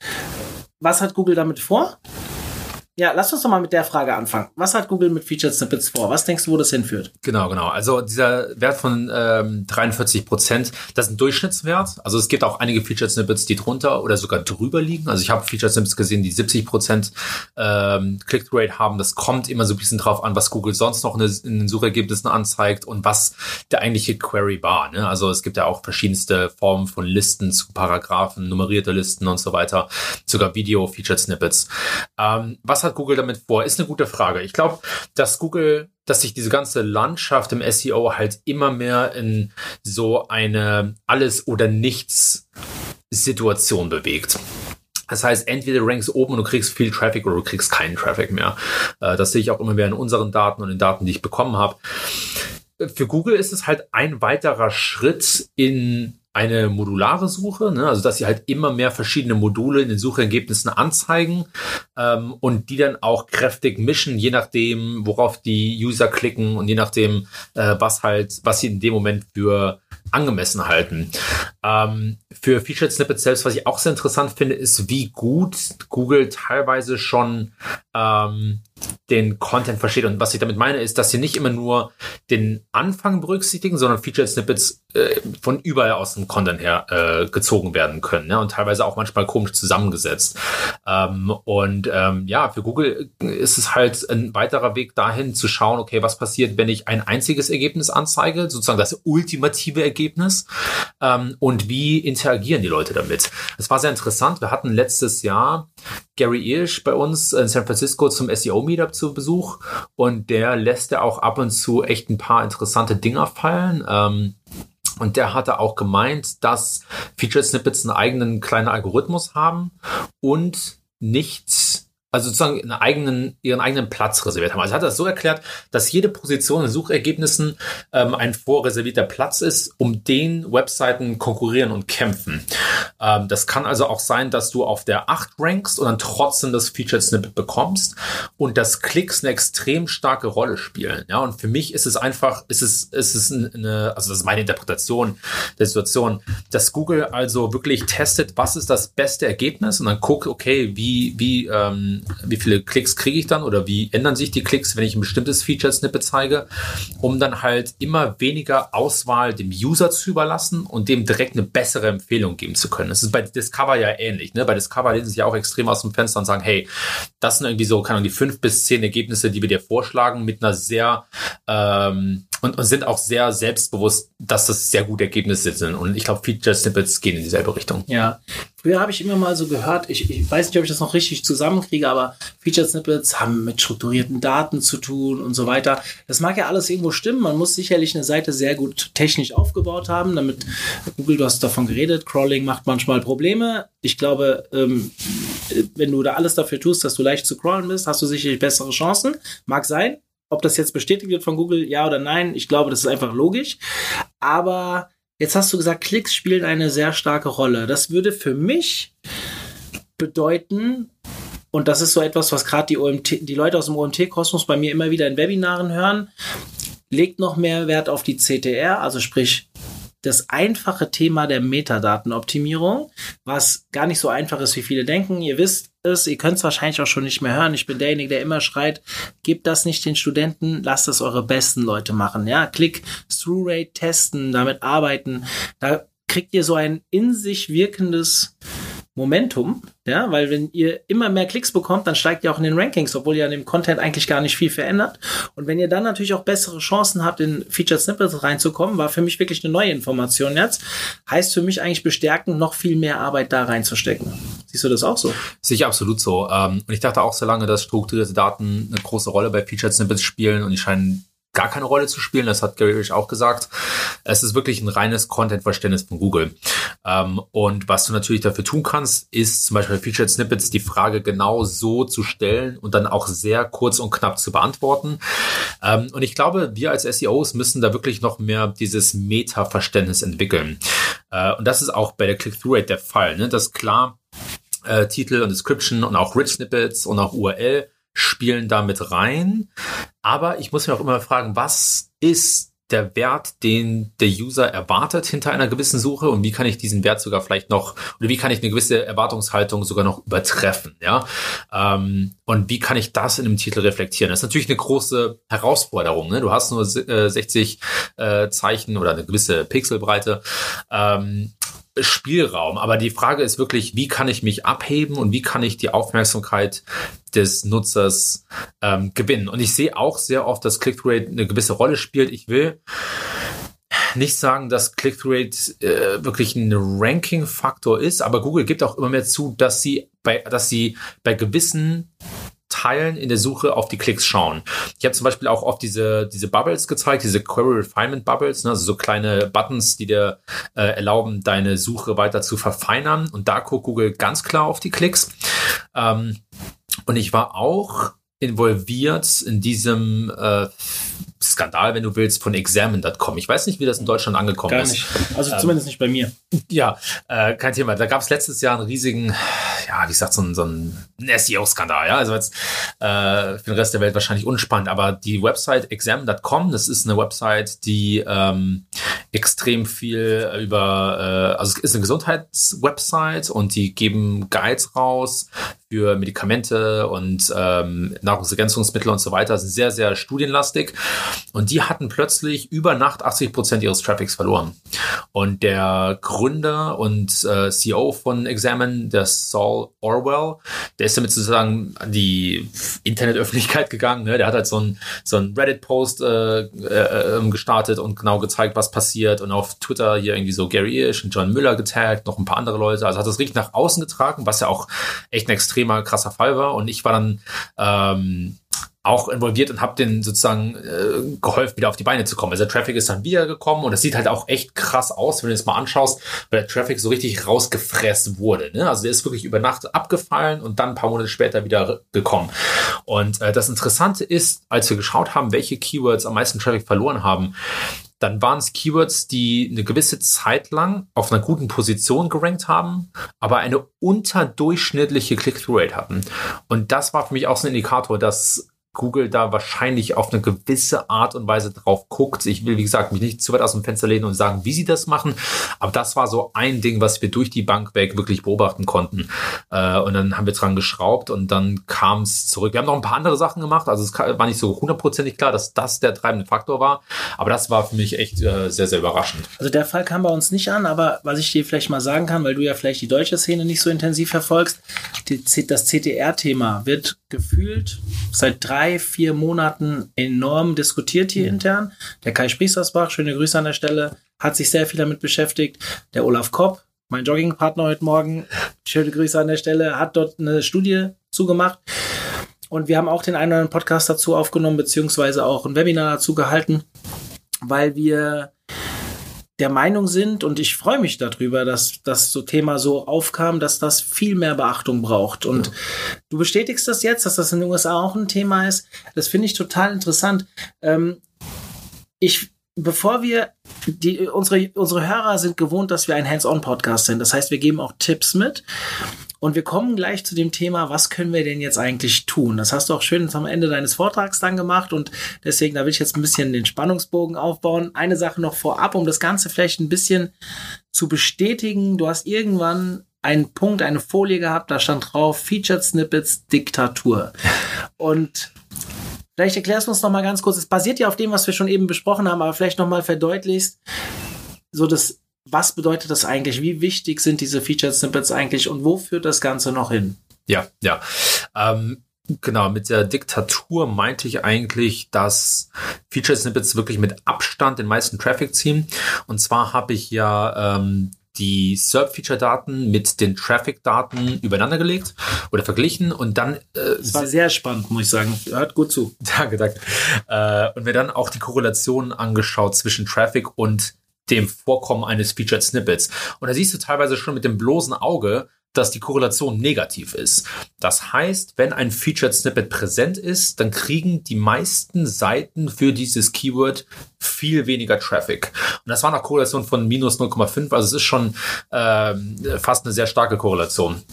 was hat Google damit vor? Ja, lass uns doch mal mit der Frage anfangen. Was hat Google mit Featured Snippets vor? Was denkst du, wo das hinführt? Genau, genau. Also dieser Wert von ähm, 43 Prozent, das ist ein Durchschnittswert. Also es gibt auch einige Featured Snippets, die drunter oder sogar drüber liegen. Also ich habe Featured Snippets gesehen, die 70 Prozent ähm, Click-Rate haben. Das kommt immer so ein bisschen drauf an, was Google sonst noch in, den Suchergebnissen anzeigt und was der eigentliche Query war. Ne? Also es gibt ja auch verschiedenste Formen von Listen zu Paragraphen, nummerierte Listen und so weiter. Sogar Video-Featured Snippets. Ähm, was hat Google damit vor? Ist eine gute Frage. Ich glaube, dass Google, dass sich diese ganze Landschaft im SEO halt immer mehr in so eine alles oder nichts Situation bewegt. Das heißt, entweder du rankst oben und du kriegst viel Traffic oder du kriegst keinen Traffic mehr. Äh, das sehe ich auch immer mehr in unseren Daten und in Daten, die ich bekommen habe. Für Google ist es halt ein weiterer Schritt in eine modulare Suche, ne? also dass sie halt immer mehr verschiedene Module in den Suchergebnissen anzeigen ähm, und die dann auch kräftig mischen, je nachdem, worauf die User klicken und je nachdem, äh, was halt, was sie in dem Moment für angemessen halten. Ähm, für Featured Snippets selbst, was ich auch sehr interessant finde, ist, wie gut Google teilweise schon ähm, den Content versteht. Und was ich damit meine, ist, dass sie nicht immer nur den Anfang berücksichtigen, sondern Featured Snippets äh, von überall aus dem Content her äh, gezogen werden können. Ne? Und teilweise auch manchmal komisch zusammengesetzt. Ähm, und ähm, ja, für Google ist es halt ein weiterer Weg dahin zu schauen, okay, was passiert, wenn ich ein einziges Ergebnis anzeige, sozusagen das ultimative Ergebnis. Ähm, und wie interagieren die Leute damit? Es war sehr interessant. Wir hatten letztes Jahr Gary Irsch bei uns in San Francisco zum SEO-Meetup zu Besuch und der lässt ja auch ab und zu echt ein paar interessante Dinger fallen. Ähm, und der hatte auch gemeint, dass Featured Snippets einen eigenen kleinen Algorithmus haben und nichts also sozusagen einen eigenen, ihren eigenen Platz reserviert haben. Also er hat das so erklärt, dass jede Position in Suchergebnissen ähm, ein vorreservierter Platz ist, um den Webseiten konkurrieren und kämpfen. Ähm, das kann also auch sein, dass du auf der 8 rankst und dann trotzdem das Featured Snippet bekommst und dass Klicks eine extrem starke Rolle spielen. Ja, und für mich ist es einfach, ist es, ist es eine, also das ist meine Interpretation der Situation, dass Google also wirklich testet, was ist das beste Ergebnis und dann guckt, okay, wie, wie, ähm, wie viele Klicks kriege ich dann oder wie ändern sich die Klicks, wenn ich ein bestimmtes Feature-Snippet zeige, um dann halt immer weniger Auswahl dem User zu überlassen und dem direkt eine bessere Empfehlung geben zu können. Das ist bei Discover ja ähnlich. Ne? Bei Discover lesen sie ja auch extrem aus dem Fenster und sagen, hey, das sind irgendwie so, kann die fünf bis zehn Ergebnisse, die wir dir vorschlagen, mit einer sehr ähm, und, und sind auch sehr selbstbewusst, dass das sehr gute Ergebnisse sind. Und ich glaube, Feature Snippets gehen in dieselbe Richtung. Ja. Früher habe ich immer mal so gehört, ich, ich weiß nicht, ob ich das noch richtig zusammenkriege, aber Feature Snippets haben mit strukturierten Daten zu tun und so weiter. Das mag ja alles irgendwo stimmen. Man muss sicherlich eine Seite sehr gut technisch aufgebaut haben, damit Google, du hast davon geredet, Crawling macht manchmal Probleme. Ich glaube, ähm, wenn du da alles dafür tust, dass du leicht zu crawlen bist, hast du sicherlich bessere Chancen. Mag sein. Ob das jetzt bestätigt wird von Google, ja oder nein, ich glaube, das ist einfach logisch. Aber jetzt hast du gesagt, Klicks spielen eine sehr starke Rolle. Das würde für mich bedeuten, und das ist so etwas, was gerade die, die Leute aus dem OMT-Kosmos bei mir immer wieder in Webinaren hören, legt noch mehr Wert auf die CTR, also sprich das einfache Thema der Metadatenoptimierung, was gar nicht so einfach ist, wie viele denken. Ihr wisst es, ihr könnt es wahrscheinlich auch schon nicht mehr hören. Ich bin derjenige, der immer schreit, gebt das nicht den Studenten, lasst es eure besten Leute machen. Ja, Klick, Through-Rate testen, damit arbeiten. Da kriegt ihr so ein in sich wirkendes Momentum, ja, weil wenn ihr immer mehr Klicks bekommt, dann steigt ihr auch in den Rankings, obwohl ihr an dem Content eigentlich gar nicht viel verändert. Und wenn ihr dann natürlich auch bessere Chancen habt, in Featured Snippets reinzukommen, war für mich wirklich eine neue Information jetzt. Heißt für mich eigentlich bestärken, noch viel mehr Arbeit da reinzustecken. Siehst du das auch so? Sehe ich absolut so. Ähm, und ich dachte auch so lange, dass strukturierte Daten eine große Rolle bei Featured Snippets spielen und die scheinen gar keine Rolle zu spielen. Das hat Gary Rich auch gesagt. Es ist wirklich ein reines Content-Verständnis von Google. Ähm, und was du natürlich dafür tun kannst, ist zum Beispiel Featured Snippets die Frage genau so zu stellen und dann auch sehr kurz und knapp zu beantworten. Ähm, und ich glaube, wir als SEOs müssen da wirklich noch mehr dieses Meta-Verständnis entwickeln. Äh, und das ist auch bei der Click-Through-Rate der Fall. Ne? Das klar äh, Titel und Description und auch Rich Snippets und auch URL spielen da mit rein. Aber ich muss mir auch immer fragen, was ist der Wert, den der User erwartet hinter einer gewissen Suche und wie kann ich diesen Wert sogar vielleicht noch oder wie kann ich eine gewisse Erwartungshaltung sogar noch übertreffen, ja? Ähm, und wie kann ich das in einem Titel reflektieren? Das ist natürlich eine große Herausforderung. Ne? Du hast nur äh, 60 äh, Zeichen oder eine gewisse Pixelbreite. Ähm, Spielraum. Aber die Frage ist wirklich, wie kann ich mich abheben und wie kann ich die Aufmerksamkeit des Nutzers ähm, gewinnen? Und ich sehe auch sehr oft, dass Click-Rate eine gewisse Rolle spielt. Ich will nicht sagen, dass Click-Rate äh, wirklich ein Ranking-Faktor ist, aber Google gibt auch immer mehr zu, dass sie bei, dass sie bei gewissen Teilen in der Suche auf die Klicks schauen. Ich habe zum Beispiel auch oft diese, diese Bubbles gezeigt, diese Query Refinement Bubbles, ne, also so kleine Buttons, die dir äh, erlauben, deine Suche weiter zu verfeinern. Und da guckt Google ganz klar auf die Klicks. Ähm, und ich war auch involviert in diesem äh, Skandal, wenn du willst, von Examine.com. Ich weiß nicht, wie das in Deutschland angekommen Gar ist. nicht. Also ähm, zumindest nicht bei mir. Ja, äh, kein Thema. Da gab es letztes Jahr einen riesigen, ja, wie gesagt, so ein, so ein SEO-Skandal. Ja, also jetzt äh, für den Rest der Welt wahrscheinlich unspannend. Aber die Website exam.com, das ist eine Website, die ähm, extrem viel über, äh, also es ist eine Gesundheitswebsite und die geben Guides raus für Medikamente und ähm, Nahrungsergänzungsmittel und so weiter. Ist sehr, sehr studienlastig. Und die hatten plötzlich über Nacht 80 Prozent ihres Traffics verloren. Und der Gründer und äh, CEO von Examine, der Saul Orwell, der ist damit sozusagen an die Internetöffentlichkeit gegangen. Ne? Der hat halt so ein, so Reddit-Post äh, äh, ähm, gestartet und genau gezeigt, was passiert. Und auf Twitter hier irgendwie so Gary Ish und John Müller getaggt, noch ein paar andere Leute. Also hat das richtig nach außen getragen, was ja auch echt ein extremer krasser Fall war. Und ich war dann ähm, auch involviert und habe den sozusagen äh, geholfen, wieder auf die Beine zu kommen. Also der Traffic ist dann wiedergekommen und es sieht halt auch echt krass aus, wenn du es mal anschaust, weil der Traffic so richtig rausgefressen wurde. Ne? Also der ist wirklich über Nacht abgefallen und dann ein paar Monate später wieder gekommen. Und äh, das Interessante ist, als wir geschaut haben, welche Keywords am meisten Traffic verloren haben, dann waren es Keywords, die eine gewisse Zeit lang auf einer guten Position gerankt haben, aber eine unterdurchschnittliche Click-Through-Rate hatten. Und das war für mich auch so ein Indikator, dass Google da wahrscheinlich auf eine gewisse Art und Weise drauf guckt. Ich will, wie gesagt, mich nicht zu weit aus dem Fenster lehnen und sagen, wie sie das machen. Aber das war so ein Ding, was wir durch die Bank weg wirklich beobachten konnten. Äh, und dann haben wir dran geschraubt und dann kam es zurück. Wir haben noch ein paar andere Sachen gemacht. Also es war nicht so hundertprozentig klar, dass das der treibende Faktor war. Aber das war für mich echt äh, sehr, sehr überraschend. Also der Fall kam bei uns nicht an, aber was ich dir vielleicht mal sagen kann, weil du ja vielleicht die deutsche Szene nicht so intensiv verfolgst, die, das CTR-Thema wird gefühlt seit drei, vier Monaten enorm diskutiert hier mhm. intern. Der Kai Spriestersbach, schöne Grüße an der Stelle, hat sich sehr viel damit beschäftigt. Der Olaf Kopp, mein Joggingpartner heute Morgen, schöne Grüße an der Stelle, hat dort eine Studie zugemacht. Und wir haben auch den einen oder anderen Podcast dazu aufgenommen, beziehungsweise auch ein Webinar dazu gehalten, weil wir der Meinung sind und ich freue mich darüber, dass das so Thema so aufkam, dass das viel mehr Beachtung braucht. Und ja. du bestätigst das jetzt, dass das in den USA auch ein Thema ist. Das finde ich total interessant. Ähm, ich bevor wir die unsere unsere Hörer sind gewohnt, dass wir ein Hands-on-Podcast sind. Das heißt, wir geben auch Tipps mit. Und wir kommen gleich zu dem Thema, was können wir denn jetzt eigentlich tun? Das hast du auch schön am Ende deines Vortrags dann gemacht und deswegen, da will ich jetzt ein bisschen den Spannungsbogen aufbauen. Eine Sache noch vorab, um das Ganze vielleicht ein bisschen zu bestätigen. Du hast irgendwann einen Punkt, eine Folie gehabt, da stand drauf Featured Snippets Diktatur. Und Vielleicht erklärst du uns noch mal ganz kurz. Es basiert ja auf dem, was wir schon eben besprochen haben, aber vielleicht noch mal verdeutlichst, so das was bedeutet das eigentlich? Wie wichtig sind diese Featured Snippets eigentlich und wo führt das Ganze noch hin? Ja, ja. Ähm, Genau, mit der Diktatur meinte ich eigentlich, dass Featured Snippets wirklich mit Abstand den meisten Traffic ziehen. Und zwar habe ich ja ähm, die SERP-Feature-Daten mit den Traffic-Daten übereinander gelegt oder verglichen und dann. Äh, das war sehr spannend, muss ich sagen. Hört gut zu. Danke, danke. Äh, und mir dann auch die Korrelation angeschaut zwischen Traffic und dem Vorkommen eines Featured Snippets. Und da siehst du teilweise schon mit dem bloßen Auge, dass die Korrelation negativ ist. Das heißt, wenn ein Featured Snippet präsent ist, dann kriegen die meisten Seiten für dieses Keyword viel weniger Traffic. Und das war eine Korrelation von minus 0,5, also es ist schon äh, fast eine sehr starke Korrelation.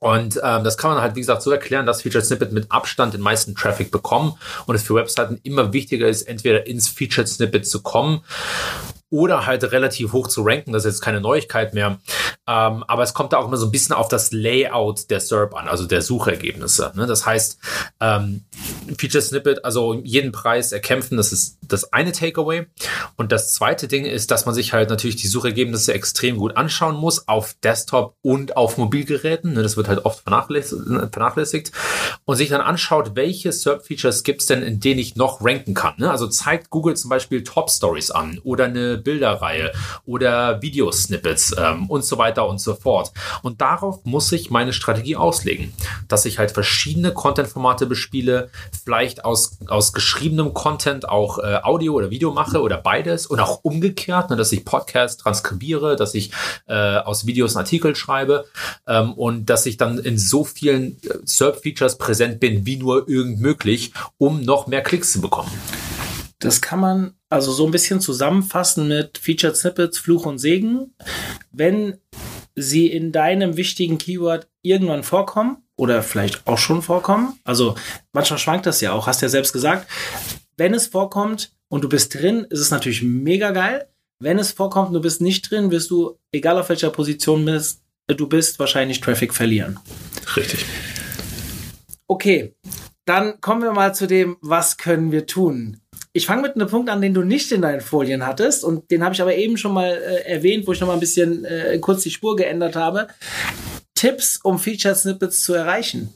Und ähm, das kann man halt, wie gesagt, so erklären, dass Featured Snippet mit Abstand den meisten Traffic bekommen und es für Webseiten immer wichtiger ist, entweder ins Featured Snippet zu kommen oder halt relativ hoch zu ranken. Das ist jetzt keine Neuigkeit mehr. Ähm, aber es kommt da auch immer so ein bisschen auf das Layout der SERP an, also der Suchergebnisse. Ne? Das heißt, ähm, Feature Snippet, also jeden Preis erkämpfen, das ist das eine Takeaway. Und das zweite Ding ist, dass man sich halt natürlich die Suchergebnisse extrem gut anschauen muss, auf Desktop und auf Mobilgeräten. Ne? Das wird halt oft vernachlässigt. Und sich dann anschaut, welche SERP-Features gibt es denn, in denen ich noch ranken kann. Ne? Also zeigt Google zum Beispiel Top-Stories an oder eine Bilderreihe oder Videosnippets ähm, und so weiter und so fort. Und darauf muss ich meine Strategie auslegen, dass ich halt verschiedene Content-Formate bespiele, vielleicht aus, aus geschriebenem Content auch äh, Audio oder Video mache oder beides und auch umgekehrt, ne, dass ich Podcast transkribiere, dass ich äh, aus Videos einen Artikel schreibe ähm, und dass ich dann in so vielen äh, SERP-Features präsent bin, wie nur irgend möglich, um noch mehr Klicks zu bekommen. Das kann man also so ein bisschen zusammenfassen mit Featured Snippets, Fluch und Segen. Wenn sie in deinem wichtigen Keyword irgendwann vorkommen oder vielleicht auch schon vorkommen, also manchmal schwankt das ja auch, hast ja selbst gesagt, wenn es vorkommt und du bist drin, ist es natürlich mega geil. Wenn es vorkommt und du bist nicht drin, wirst du, egal auf welcher Position bist, du bist, wahrscheinlich Traffic verlieren. Richtig. Okay, dann kommen wir mal zu dem, was können wir tun? Ich fange mit einem Punkt an, den du nicht in deinen Folien hattest und den habe ich aber eben schon mal äh, erwähnt, wo ich noch mal ein bisschen äh, kurz die Spur geändert habe. Tipps, um Featured Snippets zu erreichen.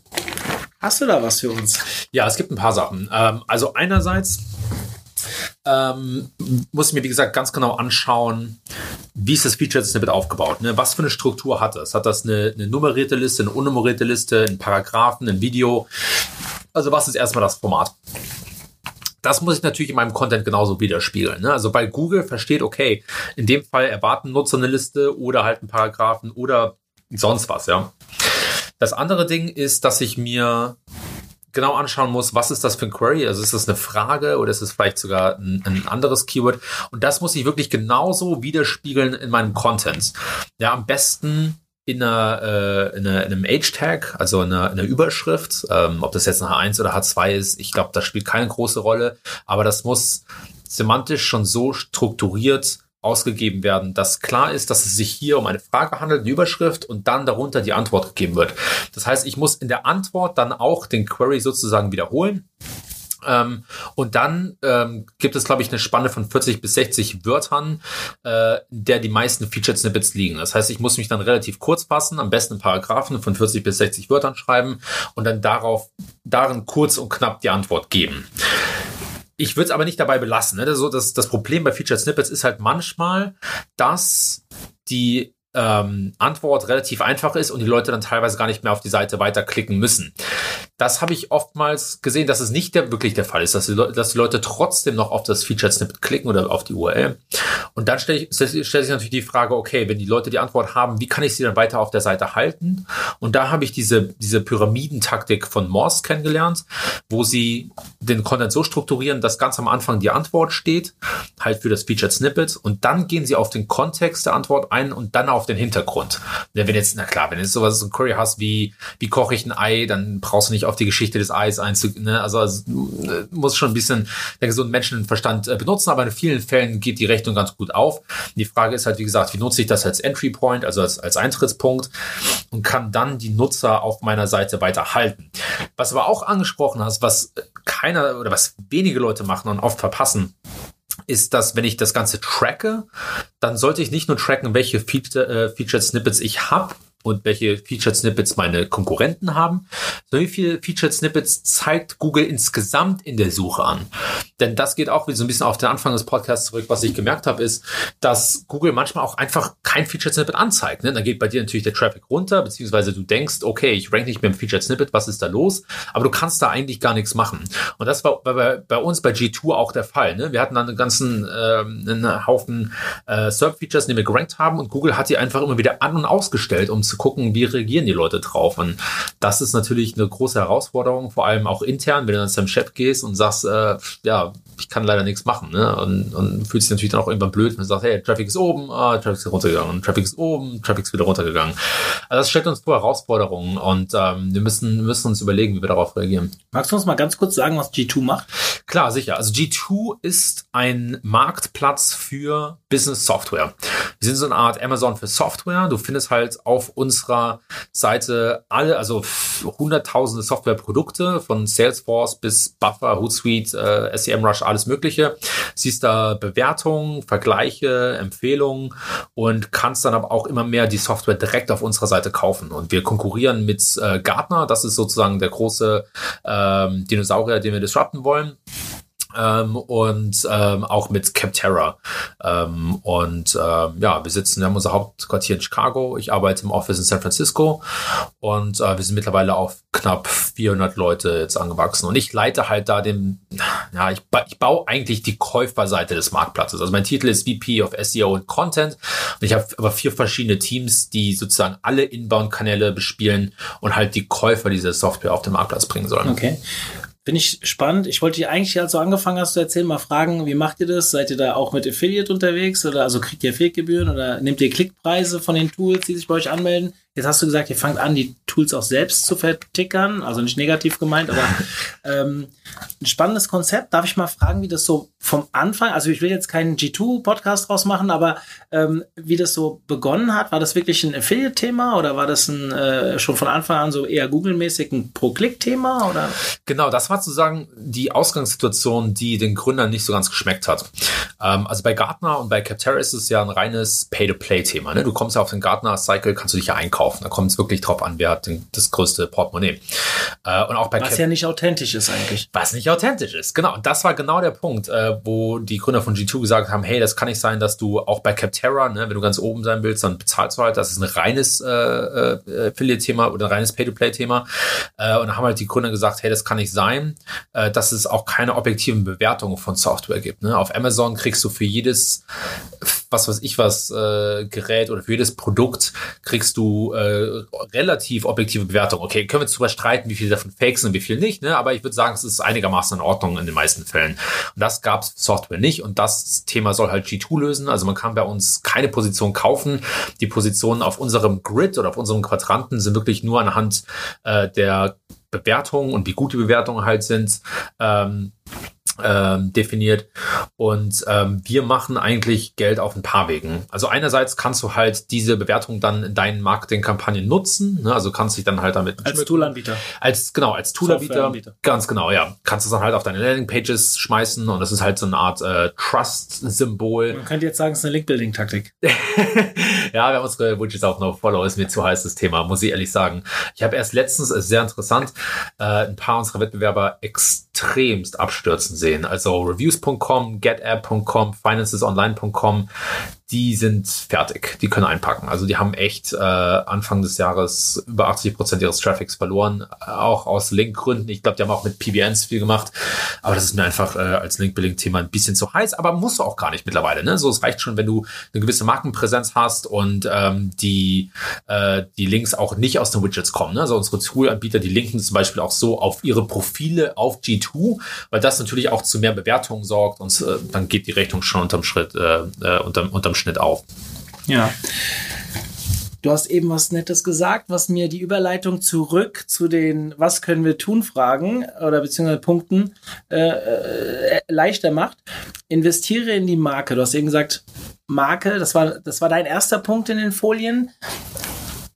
Hast du da was für uns? Ja, es gibt ein paar Sachen. Ähm, also einerseits ähm, muss ich mir, wie gesagt, ganz genau anschauen, wie ist das Featured Snippet aufgebaut? Ne? Was für eine Struktur hat es? Hat das eine, eine nummerierte Liste, eine unnummerierte Liste, einen Paragraphen, ein Video? Also was ist erstmal das Format? Das muss ich natürlich in meinem Content genauso widerspiegeln. Ne? Also bei Google versteht, okay, in dem Fall erwarten Nutzer eine Liste oder halt einen Paragraphen oder sonst was, ja. Das andere Ding ist, dass ich mir genau anschauen muss, was ist das für ein Query? Also ist das eine Frage oder ist es vielleicht sogar ein, ein, anderes Keyword? Und das muss ich wirklich genauso widerspiegeln in meinem Content. Ja, am besten in, einer, äh, in, einer, in einem Age-Tag, also in einer, in einer Überschrift, ähm, ob das jetzt ein H1 oder H2 ist, ich glaube, das spielt keine große Rolle, aber das muss semantisch schon so strukturiert ausgegeben werden, dass klar ist, dass es sich hier um eine Frage handelt, eine Überschrift und dann darunter die Antwort gegeben wird. Das heißt, ich muss in der Antwort dann auch den Query sozusagen wiederholen ähm, und dann ähm, gibt es, glaube ich, eine Spanne von 40 bis 60 Wörtern, äh, der die meisten Featured Snippets liegen. Das heißt, ich muss mich dann relativ kurz fassen, am besten Paragraphen von 40 bis 60 Wörtern schreiben und dann darauf, darin kurz und knapp die Antwort geben. Ich würde es aber nicht dabei belassen. Ne? Das, das, das Problem bei Featured Snippets ist halt manchmal, dass die ähm, Antwort relativ einfach ist und die Leute dann teilweise gar nicht mehr auf die Seite weiterklicken müssen. Das habe ich oftmals gesehen, dass es nicht der, wirklich der Fall ist, dass die, dass die Leute trotzdem noch auf das Featured Snippet klicken oder auf die URL. Und dann stelle ich, stell ich natürlich die Frage, okay, wenn die Leute die Antwort haben, wie kann ich sie dann weiter auf der Seite halten? Und da habe ich diese, diese Pyramidentaktik von Morse kennengelernt, wo sie den Content so strukturieren, dass ganz am Anfang die Antwort steht, halt für das Featured Snippet. Und dann gehen sie auf den Kontext der Antwort ein und dann auf den Hintergrund. Wenn jetzt, na klar, wenn du sowas, so ein Query hast wie, wie koche ich ein Ei, dann brauchst du nicht auf die Geschichte des Eis einzugehen. Ne? Also, also muss schon ein bisschen der gesunde Menschenverstand äh, benutzen, aber in vielen Fällen geht die Rechnung ganz gut auf. Die Frage ist halt, wie gesagt, wie nutze ich das als Entry Point, also als, als Eintrittspunkt und kann dann die Nutzer auf meiner Seite weiter halten. Was aber auch angesprochen hast, was keiner oder was wenige Leute machen und oft verpassen, ist, dass wenn ich das Ganze tracke, dann sollte ich nicht nur tracken, welche Feature, äh, Featured Snippets ich habe, und welche Featured Snippets meine Konkurrenten haben, so wie viele Featured Snippets zeigt Google insgesamt in der Suche an. Denn das geht auch wieder so ein bisschen auf den Anfang des Podcasts zurück. Was ich gemerkt habe, ist, dass Google manchmal auch einfach kein Featured Snippet anzeigt. Ne? Dann geht bei dir natürlich der Traffic runter, beziehungsweise du denkst, okay, ich rank nicht mehr im Featured Snippet, was ist da los? Aber du kannst da eigentlich gar nichts machen. Und das war bei, bei uns bei G2 auch der Fall. Ne? Wir hatten dann einen ganzen ähm, einen Haufen äh, SERP-Features, die wir gerankt haben und Google hat die einfach immer wieder an- und ausgestellt, um zu gucken, wie reagieren die Leute drauf. Und das ist natürlich eine große Herausforderung, vor allem auch intern, wenn du dann zu deinem Chef gehst und sagst, äh, ja, ich kann leider nichts machen. Ne? Und, und fühlt sich natürlich dann auch irgendwann blöd, wenn du sagst, hey, Traffic ist oben, ah, Traffic ist runtergegangen, Traffic ist oben, Traffic ist wieder runtergegangen. Also das stellt uns vor Herausforderungen und ähm, wir müssen, müssen uns überlegen, wie wir darauf reagieren. Magst du uns mal ganz kurz sagen, was G2 macht? Klar, sicher. Also G2 ist ein Marktplatz für Business Software. Wir sind so eine Art Amazon für Software. Du findest halt auf unserer Seite alle, also hunderttausende Softwareprodukte von Salesforce bis Buffer, Hootsuite, äh, SEMrush, alles Mögliche. Siehst da Bewertungen, Vergleiche, Empfehlungen und kannst dann aber auch immer mehr die Software direkt auf unserer Seite kaufen. Und wir konkurrieren mit äh, Gartner. Das ist sozusagen der große ähm, Dinosaurier, den wir disrupten wollen ähm, und ähm, auch mit Capterra. Ähm, und ähm, ja, wir sitzen, wir haben unser Hauptquartier in Chicago. Ich arbeite im Office in San Francisco und äh, wir sind mittlerweile auf knapp 400 Leute jetzt angewachsen. Und ich leite halt da den, ja, ich, ba ich baue eigentlich die Käuferseite des Marktplatzes. Also mein Titel ist VP of SEO und Content. Und ich habe aber vier verschiedene Teams, die sozusagen alle Inbound-Kanäle bespielen und halt die Käufer dieser Software auf den Marktplatz bringen sollen. Okay. Finde ich spannend. Ich wollte dich eigentlich, als du angefangen hast zu erzählen, mal fragen, wie macht ihr das? Seid ihr da auch mit Affiliate unterwegs oder also kriegt ihr Affiliate-Gebühren oder nehmt ihr Klickpreise von den Tools, die sich bei euch anmelden? Jetzt hast du gesagt, ihr fangt an, die Tools auch selbst zu vertickern, also nicht negativ gemeint, aber ähm, ein spannendes Konzept. Darf ich mal fragen, wie das so vom Anfang, also ich will jetzt keinen G2-Podcast draus machen, aber ähm, wie das so begonnen hat, war das wirklich ein Affiliate-Thema oder war das ein äh, schon von Anfang an so eher Google-mäßig ein Pro-Click-Thema oder? Genau, das war sozusagen die Ausgangssituation, die den Gründern nicht so ganz geschmeckt hat. Ähm, also bei Gartner und bei Capterra ist es ja ein reines Pay-to-Play-Thema. Ne? Du kommst ja auf den Gartner-Cycle, kannst du dich ja einkaufen kaufen. Da kommt es wirklich drauf an, wer hat den, das größte Portemonnaie. Äh, und auch bei was Cap ja nicht authentisch ist eigentlich. Was nicht authentisch ist, genau. Und das war genau der Punkt, äh, wo die Gründer von G2 gesagt haben, hey, das kann nicht sein, dass du auch bei Capterra, ne, wenn du ganz oben sein willst, dann bezahlst du halt. Das ist ein reines äh, äh, Affiliate-Thema oder ein reines Pay-to-Play-Thema. Äh, und da haben halt die Gründer gesagt, hey, das kann nicht sein, äh, dass es auch keine objektiven Bewertungen von Software gibt. Ne? Auf Amazon kriegst du für jedes, was weiß ich was, äh, Gerät oder für jedes Produkt kriegst du äh, relativ objektive Bewertung. Okay, können wir jetzt streiten, wie viele davon fake sind und wie viele nicht, ne? aber ich würde sagen, es ist einigermaßen in Ordnung in den meisten Fällen. Und das gab es Software nicht und das Thema soll halt G2 lösen. Also man kann bei uns keine Position kaufen. Die Positionen auf unserem Grid oder auf unserem Quadranten sind wirklich nur anhand äh, der Bewertungen und wie gut die Bewertungen halt sind. Ähm, ähm, definiert. Und ähm, wir machen eigentlich Geld auf ein paar Wegen. Also einerseits kannst du halt diese Bewertung dann in deinen Marketingkampagnen nutzen. Ne? Also kannst dich dann halt damit als Toolanbieter. Als genau als Toolanbieter. Ganz genau, ja. Kannst du dann halt auf deine Landingpages schmeißen und das ist halt so eine Art äh, Trust-Symbol. Man könnte jetzt sagen, es ist eine Link-Building-Taktik. ja, wir haben unsere Widgets auch noch Follow, ist mir zu heiß das Thema, muss ich ehrlich sagen. Ich habe erst letztens, ist sehr interessant, äh, ein paar unserer Wettbewerber extremst abstürzen sehen sehen. Also reviews.com, getapp.com, financesonline.com, die sind fertig. Die können einpacken. Also die haben echt äh, Anfang des Jahres über 80 Prozent ihres Traffics verloren, auch aus Linkgründen. Ich glaube, die haben auch mit PBNs viel gemacht. Aber das ist mir einfach äh, als Link-Building-Thema ein bisschen zu heiß. Aber musst du auch gar nicht mittlerweile. Ne? So, es reicht schon, wenn du eine gewisse Markenpräsenz hast und ähm, die, äh, die Links auch nicht aus den Widgets kommen. Ne? Also unsere Tool-Anbieter, die linken zum Beispiel auch so auf ihre Profile auf G2, weil das natürlich auch zu mehr Bewertungen sorgt und äh, dann geht die Rechnung schon unterm Schritt, äh, äh unterm, unterm Schnitt auf. Ja. Du hast eben was Nettes gesagt, was mir die Überleitung zurück zu den Was können wir tun Fragen oder beziehungsweise Punkten äh, äh, leichter macht. Investiere in die Marke. Du hast eben gesagt, Marke, das war, das war dein erster Punkt in den Folien.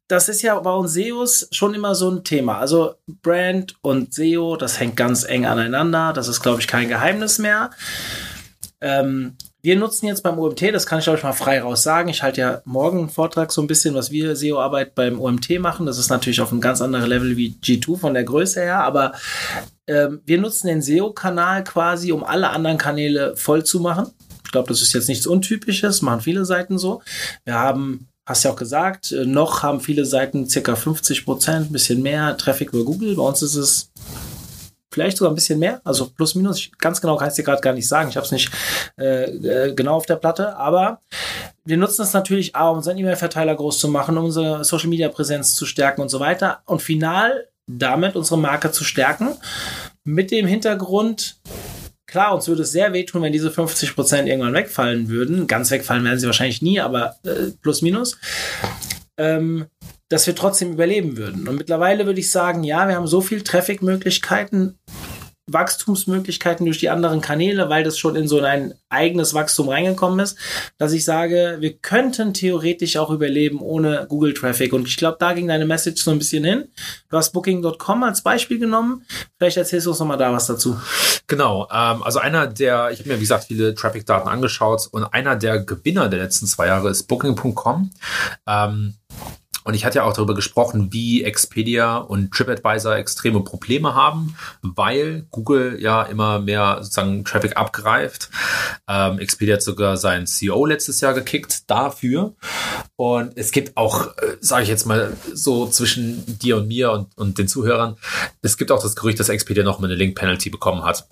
Das ist ja bei uns SEOs schon immer so ein Thema. Also Brand und SEO, das hängt ganz eng aneinander. Das ist, glaube ich, kein Geheimnis mehr. Ähm, wir nutzen jetzt beim OMT, das kann ich euch mal frei raus sagen. Ich halte ja morgen einen Vortrag so ein bisschen, was wir SEO-Arbeit beim OMT machen. Das ist natürlich auf einem ganz anderen Level wie G2 von der Größe her, aber ähm, wir nutzen den SEO-Kanal quasi, um alle anderen Kanäle voll zu machen. Ich glaube, das ist jetzt nichts Untypisches, machen viele Seiten so. Wir haben hast ja auch gesagt, äh, noch haben viele Seiten circa 50 Prozent, ein bisschen mehr Traffic über Google. Bei uns ist es vielleicht sogar ein bisschen mehr, also plus minus. Ich, ganz genau kann ich dir gerade gar nicht sagen. Ich habe es nicht äh, äh, genau auf der Platte, aber wir nutzen das natürlich auch, um unseren E-Mail-Verteiler groß zu machen, um unsere Social-Media-Präsenz zu stärken und so weiter. Und final damit unsere Marke zu stärken. Mit dem Hintergrund, klar, uns würde es sehr wehtun, wenn diese 50 Prozent irgendwann wegfallen würden. Ganz wegfallen werden sie wahrscheinlich nie, aber äh, plus minus. Ähm, dass wir trotzdem überleben würden. Und mittlerweile würde ich sagen, ja, wir haben so viel Traffic-Möglichkeiten Wachstumsmöglichkeiten durch die anderen Kanäle, weil das schon in so ein eigenes Wachstum reingekommen ist, dass ich sage, wir könnten theoretisch auch überleben ohne Google Traffic. Und ich glaube, da ging deine Message so ein bisschen hin. Du hast Booking.com als Beispiel genommen. Vielleicht erzählst du uns nochmal da was dazu. Genau. Ähm, also einer der, ich habe mir wie gesagt viele Traffic-Daten angeschaut und einer der Gewinner der letzten zwei Jahre ist Booking.com. Ähm, und ich hatte ja auch darüber gesprochen, wie Expedia und TripAdvisor extreme Probleme haben, weil Google ja immer mehr sozusagen Traffic abgreift. Ähm, Expedia hat sogar seinen CEO letztes Jahr gekickt dafür. Und es gibt auch, äh, sage ich jetzt mal so zwischen dir und mir und, und den Zuhörern, es gibt auch das Gerücht, dass Expedia noch mal eine Link-Penalty bekommen hat.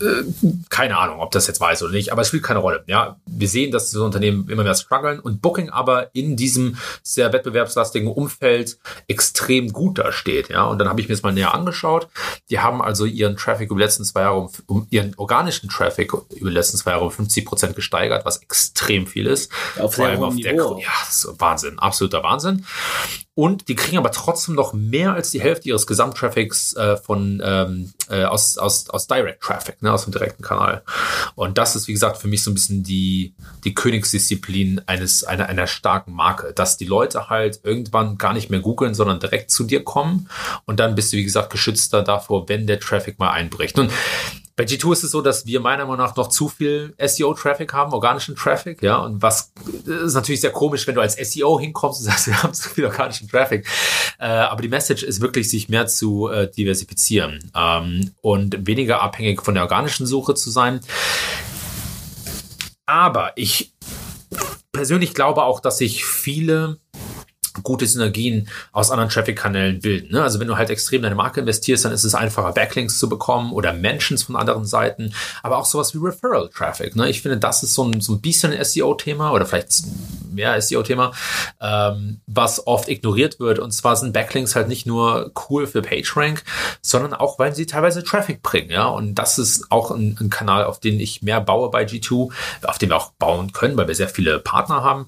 Äh, keine Ahnung, ob das jetzt weiß oder nicht, aber es spielt keine Rolle. Ja, wir sehen, dass diese Unternehmen immer mehr strugglen und Booking aber in diesem sehr wettbewerbslastigen Umfeld extrem gut dasteht. Ja, und dann habe ich mir das mal näher angeschaut. Die haben also ihren Traffic über die letzten zwei Jahre, um, um ihren organischen Traffic über die letzten zwei Jahre um 50 Prozent gesteigert, was extrem viel ist. Auf Vor allem auf der, Niveau. ja, das ist Wahnsinn, absoluter Wahnsinn. Und die kriegen aber trotzdem noch mehr als die Hälfte ihres Gesamttraffics äh, von ähm, äh, aus, aus, aus Direct Traffic, ne, aus dem direkten Kanal. Und das ist, wie gesagt, für mich so ein bisschen die, die Königsdisziplin eines, einer, einer starken Marke, dass die Leute halt irgendwann gar nicht mehr googeln, sondern direkt zu dir kommen. Und dann bist du, wie gesagt, geschützter davor, wenn der Traffic mal einbricht. Und bei G2 ist es so, dass wir meiner Meinung nach noch zu viel SEO-Traffic haben, organischen Traffic, ja. Und was ist natürlich sehr komisch, wenn du als SEO hinkommst und sagst, wir haben zu viel organischen Traffic. Äh, aber die Message ist wirklich, sich mehr zu äh, diversifizieren ähm, und weniger abhängig von der organischen Suche zu sein. Aber ich persönlich glaube auch, dass sich viele gute Synergien aus anderen Traffic-Kanälen bilden. Ne? Also wenn du halt extrem deine Marke investierst, dann ist es einfacher, Backlinks zu bekommen oder Mentions von anderen Seiten, aber auch sowas wie Referral-Traffic. Ne? Ich finde, das ist so ein, so ein bisschen SEO-Thema oder vielleicht mehr SEO-Thema, ähm, was oft ignoriert wird. Und zwar sind Backlinks halt nicht nur cool für PageRank, sondern auch, weil sie teilweise Traffic bringen. Ja, und das ist auch ein, ein Kanal, auf den ich mehr baue bei G2, auf dem wir auch bauen können, weil wir sehr viele Partner haben,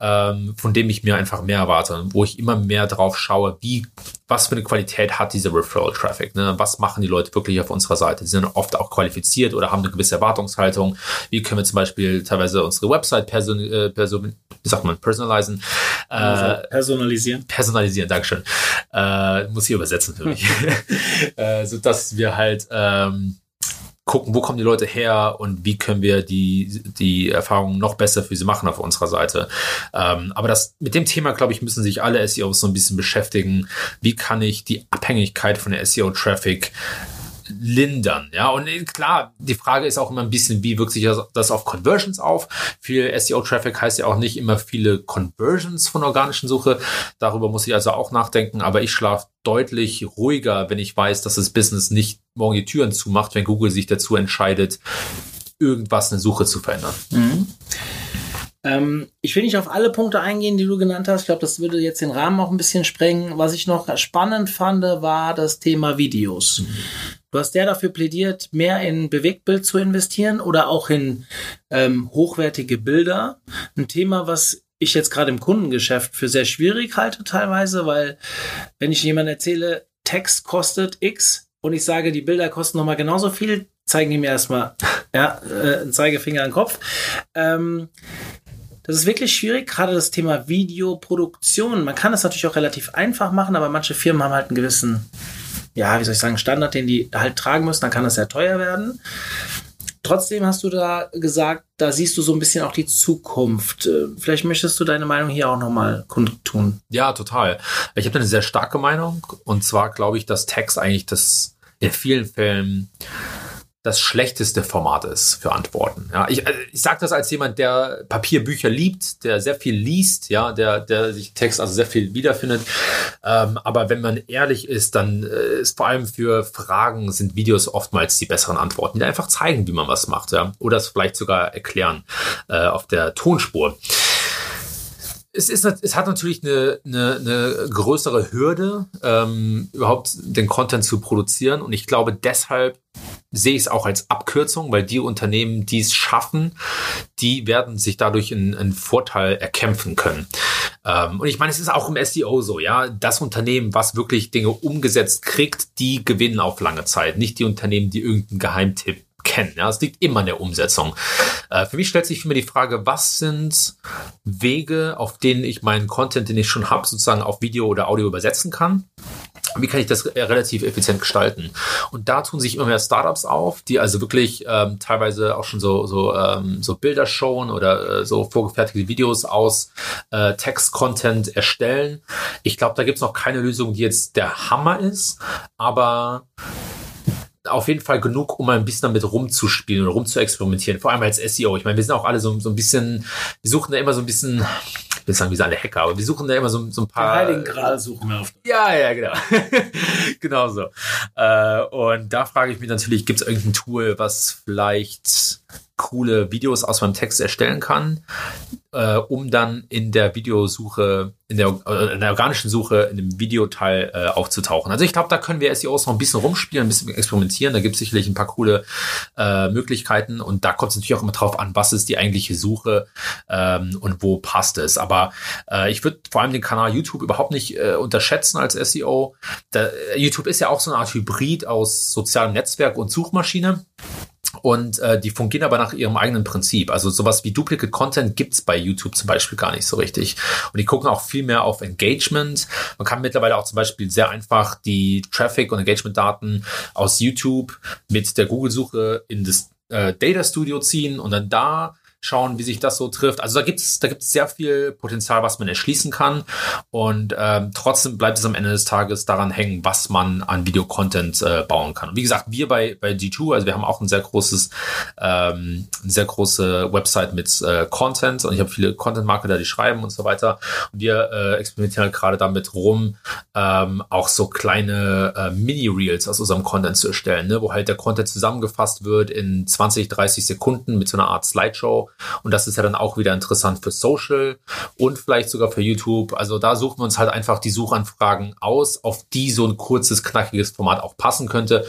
ähm, von dem ich mir einfach mehr erwarte, wo ich immer mehr drauf schaue, wie was für eine Qualität hat dieser Referral Traffic? Ne? Was machen die Leute wirklich auf unserer Seite? Sie sind oft auch qualifiziert oder haben eine gewisse Erwartungshaltung. Wie können wir zum Beispiel teilweise unsere Website person, äh, person wie sagt man, personalisieren? Äh, personalisieren. Personalisieren, Dankeschön. Äh, muss ich übersetzen für mich. äh, so dass wir halt ähm, gucken, wo kommen die Leute her und wie können wir die, die Erfahrungen noch besser für sie machen auf unserer Seite. Ähm, aber das, mit dem Thema, glaube ich, müssen sich alle SEOs so ein bisschen beschäftigen. Wie kann ich die Abhängigkeit von der SEO-Traffic lindern. Ja, und klar, die Frage ist auch immer ein bisschen, wie wirkt sich das auf Conversions auf? Viel SEO-Traffic heißt ja auch nicht immer viele Conversions von organischen Suche. Darüber muss ich also auch nachdenken, aber ich schlafe deutlich ruhiger, wenn ich weiß, dass das Business nicht morgen die Türen zumacht, wenn Google sich dazu entscheidet, irgendwas in der Suche zu verändern. Mhm. Ähm, ich will nicht auf alle Punkte eingehen, die du genannt hast. Ich glaube, das würde jetzt den Rahmen auch ein bisschen sprengen. Was ich noch spannend fand, war das Thema Videos. Mhm. Du hast ja dafür plädiert, mehr in Bewegtbild zu investieren oder auch in ähm, hochwertige Bilder. Ein Thema, was ich jetzt gerade im Kundengeschäft für sehr schwierig halte teilweise, weil wenn ich jemand erzähle, Text kostet X und ich sage, die Bilder kosten nochmal genauso viel, zeigen die mir erstmal ja, äh, einen Zeigefinger an den Kopf. Ähm, das ist wirklich schwierig, gerade das Thema Videoproduktion. Man kann es natürlich auch relativ einfach machen, aber manche Firmen haben halt einen gewissen, ja, wie soll ich sagen, Standard, den die halt tragen müssen. Dann kann das sehr teuer werden. Trotzdem hast du da gesagt, da siehst du so ein bisschen auch die Zukunft. Äh, vielleicht möchtest du deine Meinung hier auch nochmal kundtun. Ja, total. Ich habe eine sehr starke Meinung. Und zwar glaube ich, dass Text eigentlich das in vielen Fällen das schlechteste Format ist für Antworten. Ja, ich, also ich sage das als jemand, der Papierbücher liebt, der sehr viel liest, ja, der, der sich Text also sehr viel wiederfindet. Ähm, aber wenn man ehrlich ist, dann äh, ist vor allem für Fragen sind Videos oftmals die besseren Antworten, die einfach zeigen, wie man was macht, ja, oder es vielleicht sogar erklären äh, auf der Tonspur. es, ist, es hat natürlich eine, eine, eine größere Hürde, ähm, überhaupt den Content zu produzieren. Und ich glaube, deshalb sehe ich es auch als Abkürzung, weil die Unternehmen, die es schaffen, die werden sich dadurch einen, einen Vorteil erkämpfen können. Ähm, und ich meine, es ist auch im SEO so, ja. Das Unternehmen, was wirklich Dinge umgesetzt kriegt, die gewinnen auf lange Zeit. Nicht die Unternehmen, die irgendeinen Geheimtipp kennen. Ja, es liegt immer in der Umsetzung. Äh, für mich stellt sich mich die Frage, was sind Wege, auf denen ich meinen Content, den ich schon habe, sozusagen auf Video oder Audio übersetzen kann? Wie kann ich das äh, relativ effizient gestalten? Und da tun sich immer mehr Startups auf, die also wirklich ähm, teilweise auch schon so, so, ähm, so Bilder showen oder äh, so vorgefertigte Videos aus äh, Text-Content erstellen. Ich glaube, da gibt es noch keine Lösung, die jetzt der Hammer ist, aber auf jeden Fall genug, um ein bisschen damit rumzuspielen oder rumzuexperimentieren. Vor allem als SEO. Ich meine, wir sind auch alle so, so ein bisschen, wir suchen da immer so ein bisschen, ich will sagen, wir sind alle Hacker, aber wir suchen da immer so, so ein paar. Den Heiligen Gral suchen wir auf. Ja, ja, genau. genau so. Äh, und da frage ich mich natürlich, gibt es irgendein Tool, was vielleicht coole Videos aus meinem Text erstellen kann, äh, um dann in der Videosuche, in der, äh, in der organischen Suche in dem Videoteil äh, aufzutauchen. Also ich glaube, da können wir SEOs noch ein bisschen rumspielen, ein bisschen experimentieren. Da gibt es sicherlich ein paar coole äh, Möglichkeiten und da kommt es natürlich auch immer drauf an, was ist die eigentliche Suche ähm, und wo passt es. Aber äh, ich würde vor allem den Kanal YouTube überhaupt nicht äh, unterschätzen als SEO. Da, YouTube ist ja auch so eine Art Hybrid aus sozialem Netzwerk und Suchmaschine. Und äh, die fungieren aber nach ihrem eigenen Prinzip. Also sowas wie Duplicate Content gibt's bei YouTube zum Beispiel gar nicht so richtig. Und die gucken auch viel mehr auf Engagement. Man kann mittlerweile auch zum Beispiel sehr einfach die Traffic- und Engagement-Daten aus YouTube mit der Google-Suche in das äh, Data Studio ziehen und dann da schauen, wie sich das so trifft. Also da gibt es da gibt's sehr viel Potenzial, was man erschließen kann. Und ähm, trotzdem bleibt es am Ende des Tages daran hängen, was man an Videocontent äh, bauen kann. Und wie gesagt, wir bei, bei G2, also wir haben auch ein sehr großes, ähm, eine sehr große Website mit äh, Content und ich habe viele Content-Marketer, die schreiben und so weiter. Und wir äh, experimentieren halt gerade damit rum, ähm, auch so kleine äh, Mini-Reels aus unserem Content zu erstellen, ne? wo halt der Content zusammengefasst wird in 20, 30 Sekunden mit so einer Art Slideshow und das ist ja dann auch wieder interessant für Social und vielleicht sogar für YouTube. Also da suchen wir uns halt einfach die Suchanfragen aus, auf die so ein kurzes, knackiges Format auch passen könnte.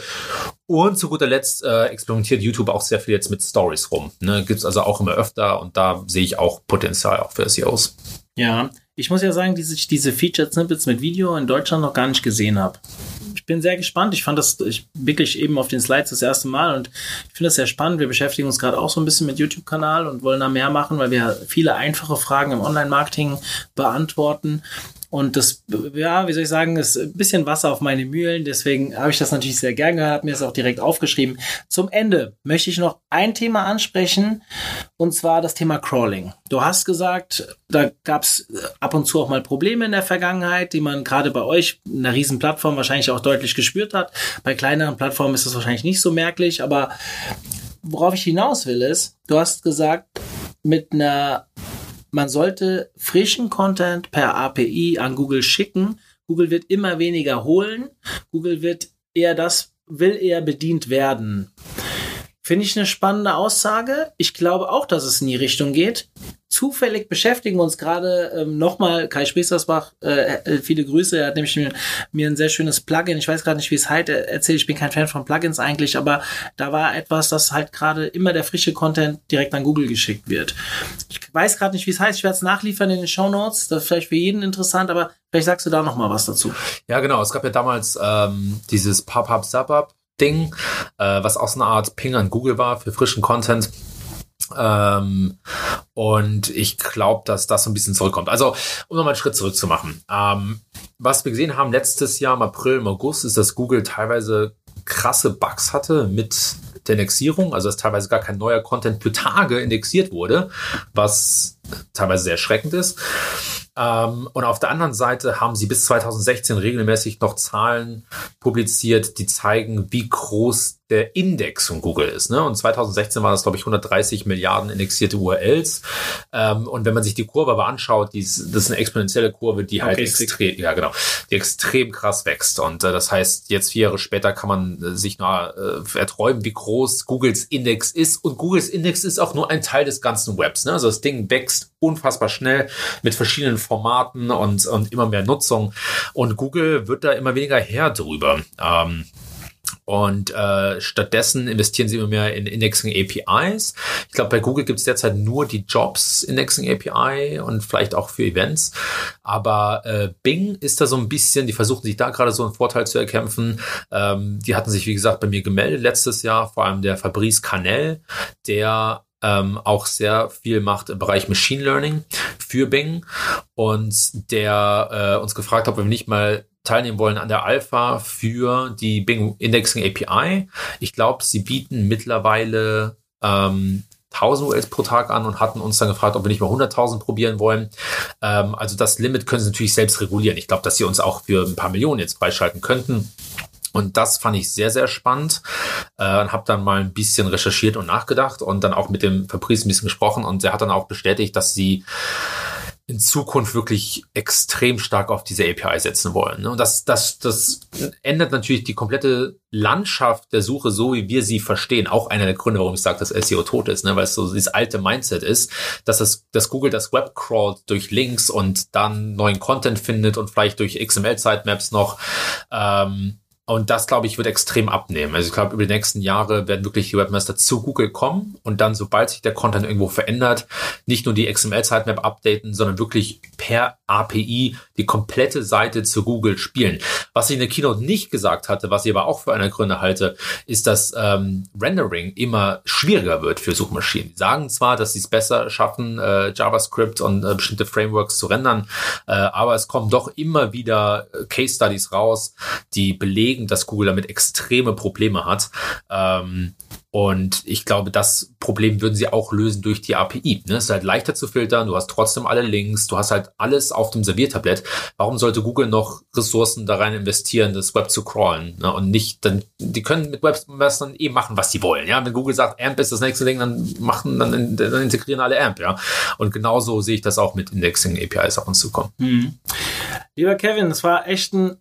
Und zu guter Letzt äh, experimentiert YouTube auch sehr viel jetzt mit Stories rum. Ne? Gibt es also auch immer öfter und da sehe ich auch Potenzial auch für SEOs. Ja, ich muss ja sagen, dass ich diese Featured Snippets mit Video in Deutschland noch gar nicht gesehen habe ich bin sehr gespannt. Ich fand das ich, wirklich eben auf den Slides das erste Mal und ich finde das sehr spannend. Wir beschäftigen uns gerade auch so ein bisschen mit YouTube-Kanal und wollen da mehr machen, weil wir viele einfache Fragen im Online-Marketing beantworten. Und das, ja, wie soll ich sagen, ist ein bisschen Wasser auf meine Mühlen. Deswegen habe ich das natürlich sehr gern gehört, habe mir das auch direkt aufgeschrieben. Zum Ende möchte ich noch ein Thema ansprechen, und zwar das Thema Crawling. Du hast gesagt, da gab es ab und zu auch mal Probleme in der Vergangenheit, die man gerade bei euch, einer riesen Plattform, wahrscheinlich auch deutlich gespürt hat. Bei kleineren Plattformen ist das wahrscheinlich nicht so merklich, aber worauf ich hinaus will, ist, du hast gesagt, mit einer man sollte frischen Content per API an Google schicken. Google wird immer weniger holen. Google wird eher das, will eher bedient werden. Finde ich eine spannende Aussage. Ich glaube auch, dass es in die Richtung geht zufällig beschäftigen wir uns gerade ähm, nochmal, Kai Späßersbach, äh, äh, viele Grüße, er hat nämlich mir, mir ein sehr schönes Plugin, ich weiß gerade nicht, wie es halt erzählt, ich bin kein Fan von Plugins eigentlich, aber da war etwas, dass halt gerade immer der frische Content direkt an Google geschickt wird. Ich weiß gerade nicht, wie es heißt, ich werde es nachliefern in den Show Notes, das ist vielleicht für jeden interessant, aber vielleicht sagst du da nochmal was dazu. Ja, genau, es gab ja damals ähm, dieses Pop-Up-Sub-Up Ding, äh, was auch so eine Art Ping an Google war für frischen Content. Ähm, und ich glaube, dass das so ein bisschen zurückkommt. Also, um nochmal einen Schritt zurück zu machen. Ähm, was wir gesehen haben letztes Jahr im April, im August, ist, dass Google teilweise krasse Bugs hatte mit der Indexierung, also dass teilweise gar kein neuer Content für Tage indexiert wurde, was teilweise sehr erschreckend ist. Ähm, und auf der anderen Seite haben sie bis 2016 regelmäßig noch Zahlen publiziert, die zeigen, wie groß der Index von Google ist. Ne? Und 2016 waren das, glaube ich, 130 Milliarden indexierte URLs. Ähm, und wenn man sich die Kurve aber anschaut, die ist, das ist eine exponentielle Kurve, die halt okay, extrem, ja genau, die extrem krass wächst. Und äh, das heißt, jetzt vier Jahre später kann man äh, sich nur äh, erträumen, wie groß Googles Index ist. Und Googles Index ist auch nur ein Teil des ganzen Webs. Ne? Also das Ding wächst unfassbar schnell mit verschiedenen Formaten und, und immer mehr Nutzung. Und Google wird da immer weniger her drüber. Ähm, und äh, stattdessen investieren sie immer mehr in Indexing APIs. Ich glaube, bei Google gibt es derzeit nur die Jobs Indexing API und vielleicht auch für Events. Aber äh, Bing ist da so ein bisschen, die versuchen sich da gerade so einen Vorteil zu erkämpfen. Ähm, die hatten sich, wie gesagt, bei mir gemeldet letztes Jahr, vor allem der Fabrice Canel, der ähm, auch sehr viel macht im Bereich Machine Learning für Bing und der äh, uns gefragt hat, ob wir nicht mal teilnehmen wollen an der Alpha für die Bing Indexing API. Ich glaube, sie bieten mittlerweile ähm, 1000 ULs pro Tag an und hatten uns dann gefragt, ob wir nicht mal 100.000 probieren wollen. Ähm, also das Limit können sie natürlich selbst regulieren. Ich glaube, dass sie uns auch für ein paar Millionen jetzt freischalten könnten. Und das fand ich sehr, sehr spannend. Äh, habe dann mal ein bisschen recherchiert und nachgedacht und dann auch mit dem Fabrice ein bisschen gesprochen und er hat dann auch bestätigt, dass sie in Zukunft wirklich extrem stark auf diese API setzen wollen. Ne? Und das, das, das ändert natürlich die komplette Landschaft der Suche, so wie wir sie verstehen. Auch einer der Gründe, warum ich sage, dass SEO tot ist, ne? weil es so dieses alte Mindset ist, dass, es, dass Google das Web crawlt durch Links und dann neuen Content findet und vielleicht durch XML-Sitemaps noch. Ähm, und das, glaube ich, wird extrem abnehmen. Also ich glaube, über die nächsten Jahre werden wirklich die Webmaster zu Google kommen und dann, sobald sich der Content irgendwo verändert, nicht nur die XML-Sitemap updaten, sondern wirklich per API die komplette Seite zu Google spielen. Was ich in der Keynote nicht gesagt hatte, was ich aber auch für eine Gründe halte, ist, dass ähm, Rendering immer schwieriger wird für Suchmaschinen. Die sagen zwar, dass sie es besser schaffen, äh, JavaScript und äh, bestimmte Frameworks zu rendern, äh, aber es kommen doch immer wieder äh, Case Studies raus, die belegen, belegen, dass Google damit extreme Probleme hat. Ähm, und ich glaube, das Problem würden sie auch lösen durch die API. Ne? Es ist halt leichter zu filtern, du hast trotzdem alle Links, du hast halt alles auf dem Serviertablett. Warum sollte Google noch Ressourcen da rein investieren, das Web zu crawlen? Ne? Und nicht, dann, die können mit Webmastern eh machen, was sie wollen. Ja, wenn Google sagt, AMP ist das nächste Ding, dann machen, dann, dann integrieren alle AMP, ja. Und genauso sehe ich das auch mit Indexing APIs auf uns zukommen. Mhm. Lieber Kevin, es war echt ein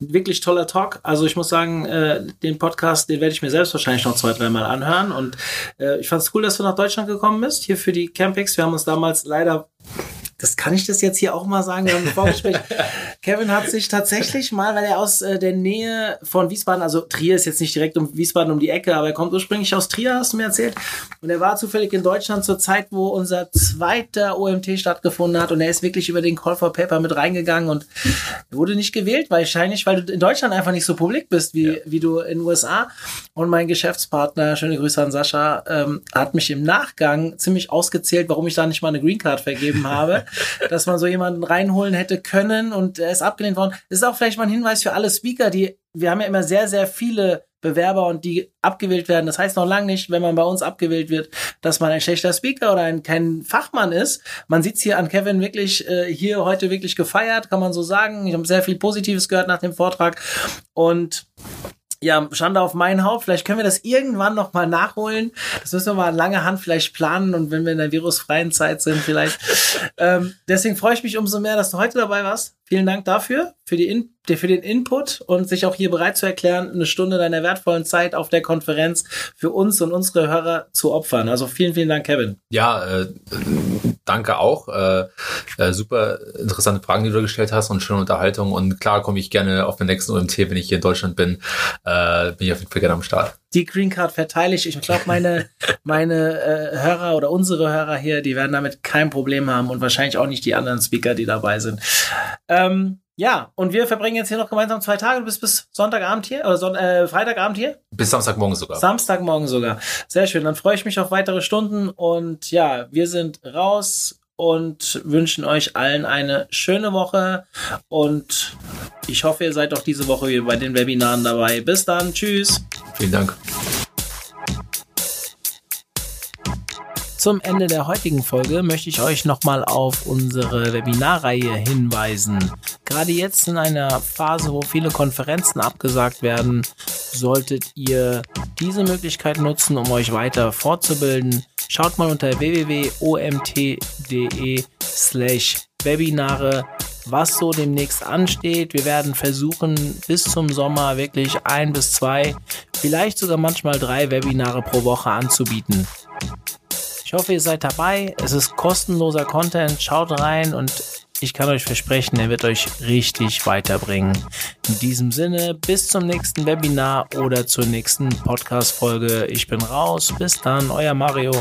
wirklich toller Talk. Also ich muss sagen, äh, den Podcast, den werde ich mir selbst wahrscheinlich noch zwei, dreimal anhören. Und äh, ich fand es cool, dass du nach Deutschland gekommen bist, hier für die Campix. Wir haben uns damals leider das kann ich das jetzt hier auch mal sagen im Vorgespräch. Kevin hat sich tatsächlich mal, weil er aus äh, der Nähe von Wiesbaden, also Trier ist jetzt nicht direkt um Wiesbaden um die Ecke, aber er kommt ursprünglich aus Trier, hast du mir erzählt. Und er war zufällig in Deutschland zur Zeit, wo unser zweiter OMT stattgefunden hat und er ist wirklich über den Call for Paper mit reingegangen und wurde nicht gewählt, wahrscheinlich, weil du in Deutschland einfach nicht so publik bist wie, ja. wie du in den USA. Und mein Geschäftspartner, schöne Grüße an Sascha, ähm, hat mich im Nachgang ziemlich ausgezählt, warum ich da nicht mal eine Green Card vergeben habe dass man so jemanden reinholen hätte können und er ist abgelehnt worden. Das ist auch vielleicht mal ein Hinweis für alle Speaker, die, wir haben ja immer sehr, sehr viele Bewerber und die abgewählt werden. Das heißt noch lange nicht, wenn man bei uns abgewählt wird, dass man ein schlechter Speaker oder ein kein Fachmann ist. Man sieht's hier an Kevin wirklich äh, hier heute wirklich gefeiert, kann man so sagen. Ich habe sehr viel Positives gehört nach dem Vortrag und ja, Schande auf meinen Haupt. Vielleicht können wir das irgendwann noch mal nachholen. Das müssen wir mal lange Hand vielleicht planen und wenn wir in der virusfreien Zeit sind, vielleicht. ähm, deswegen freue ich mich umso mehr, dass du heute dabei warst. Vielen Dank dafür, für, die In für den Input und sich auch hier bereit zu erklären, eine Stunde deiner wertvollen Zeit auf der Konferenz für uns und unsere Hörer zu opfern. Also vielen, vielen Dank, Kevin. Ja, äh, danke auch. Äh, äh, super interessante Fragen, die du gestellt hast und schöne Unterhaltung. Und klar komme ich gerne auf den nächsten OMT, wenn ich hier in Deutschland bin. Äh, bin ich auf jeden Fall gerne am Start die Green Card verteile ich. Ich glaube, meine, meine äh, Hörer oder unsere Hörer hier, die werden damit kein Problem haben und wahrscheinlich auch nicht die anderen Speaker, die dabei sind. Ähm, ja, und wir verbringen jetzt hier noch gemeinsam zwei Tage. Du bist bis Sonntagabend hier oder Son äh, Freitagabend hier? Bis Samstagmorgen sogar. Samstagmorgen sogar. Sehr schön. Dann freue ich mich auf weitere Stunden und ja, wir sind raus und wünschen euch allen eine schöne Woche und ich hoffe, ihr seid auch diese Woche wieder bei den Webinaren dabei. Bis dann. Tschüss. Vielen Dank. Zum Ende der heutigen Folge möchte ich euch nochmal auf unsere Webinarreihe hinweisen. Gerade jetzt in einer Phase, wo viele Konferenzen abgesagt werden, solltet ihr diese Möglichkeit nutzen, um euch weiter fortzubilden. Schaut mal unter www.omt.de slash Webinare, was so demnächst ansteht. Wir werden versuchen, bis zum Sommer wirklich ein bis zwei, vielleicht sogar manchmal drei Webinare pro Woche anzubieten. Ich hoffe, ihr seid dabei. Es ist kostenloser Content. Schaut rein und ich kann euch versprechen, er wird euch richtig weiterbringen. In diesem Sinne, bis zum nächsten Webinar oder zur nächsten Podcast-Folge. Ich bin raus. Bis dann, euer Mario.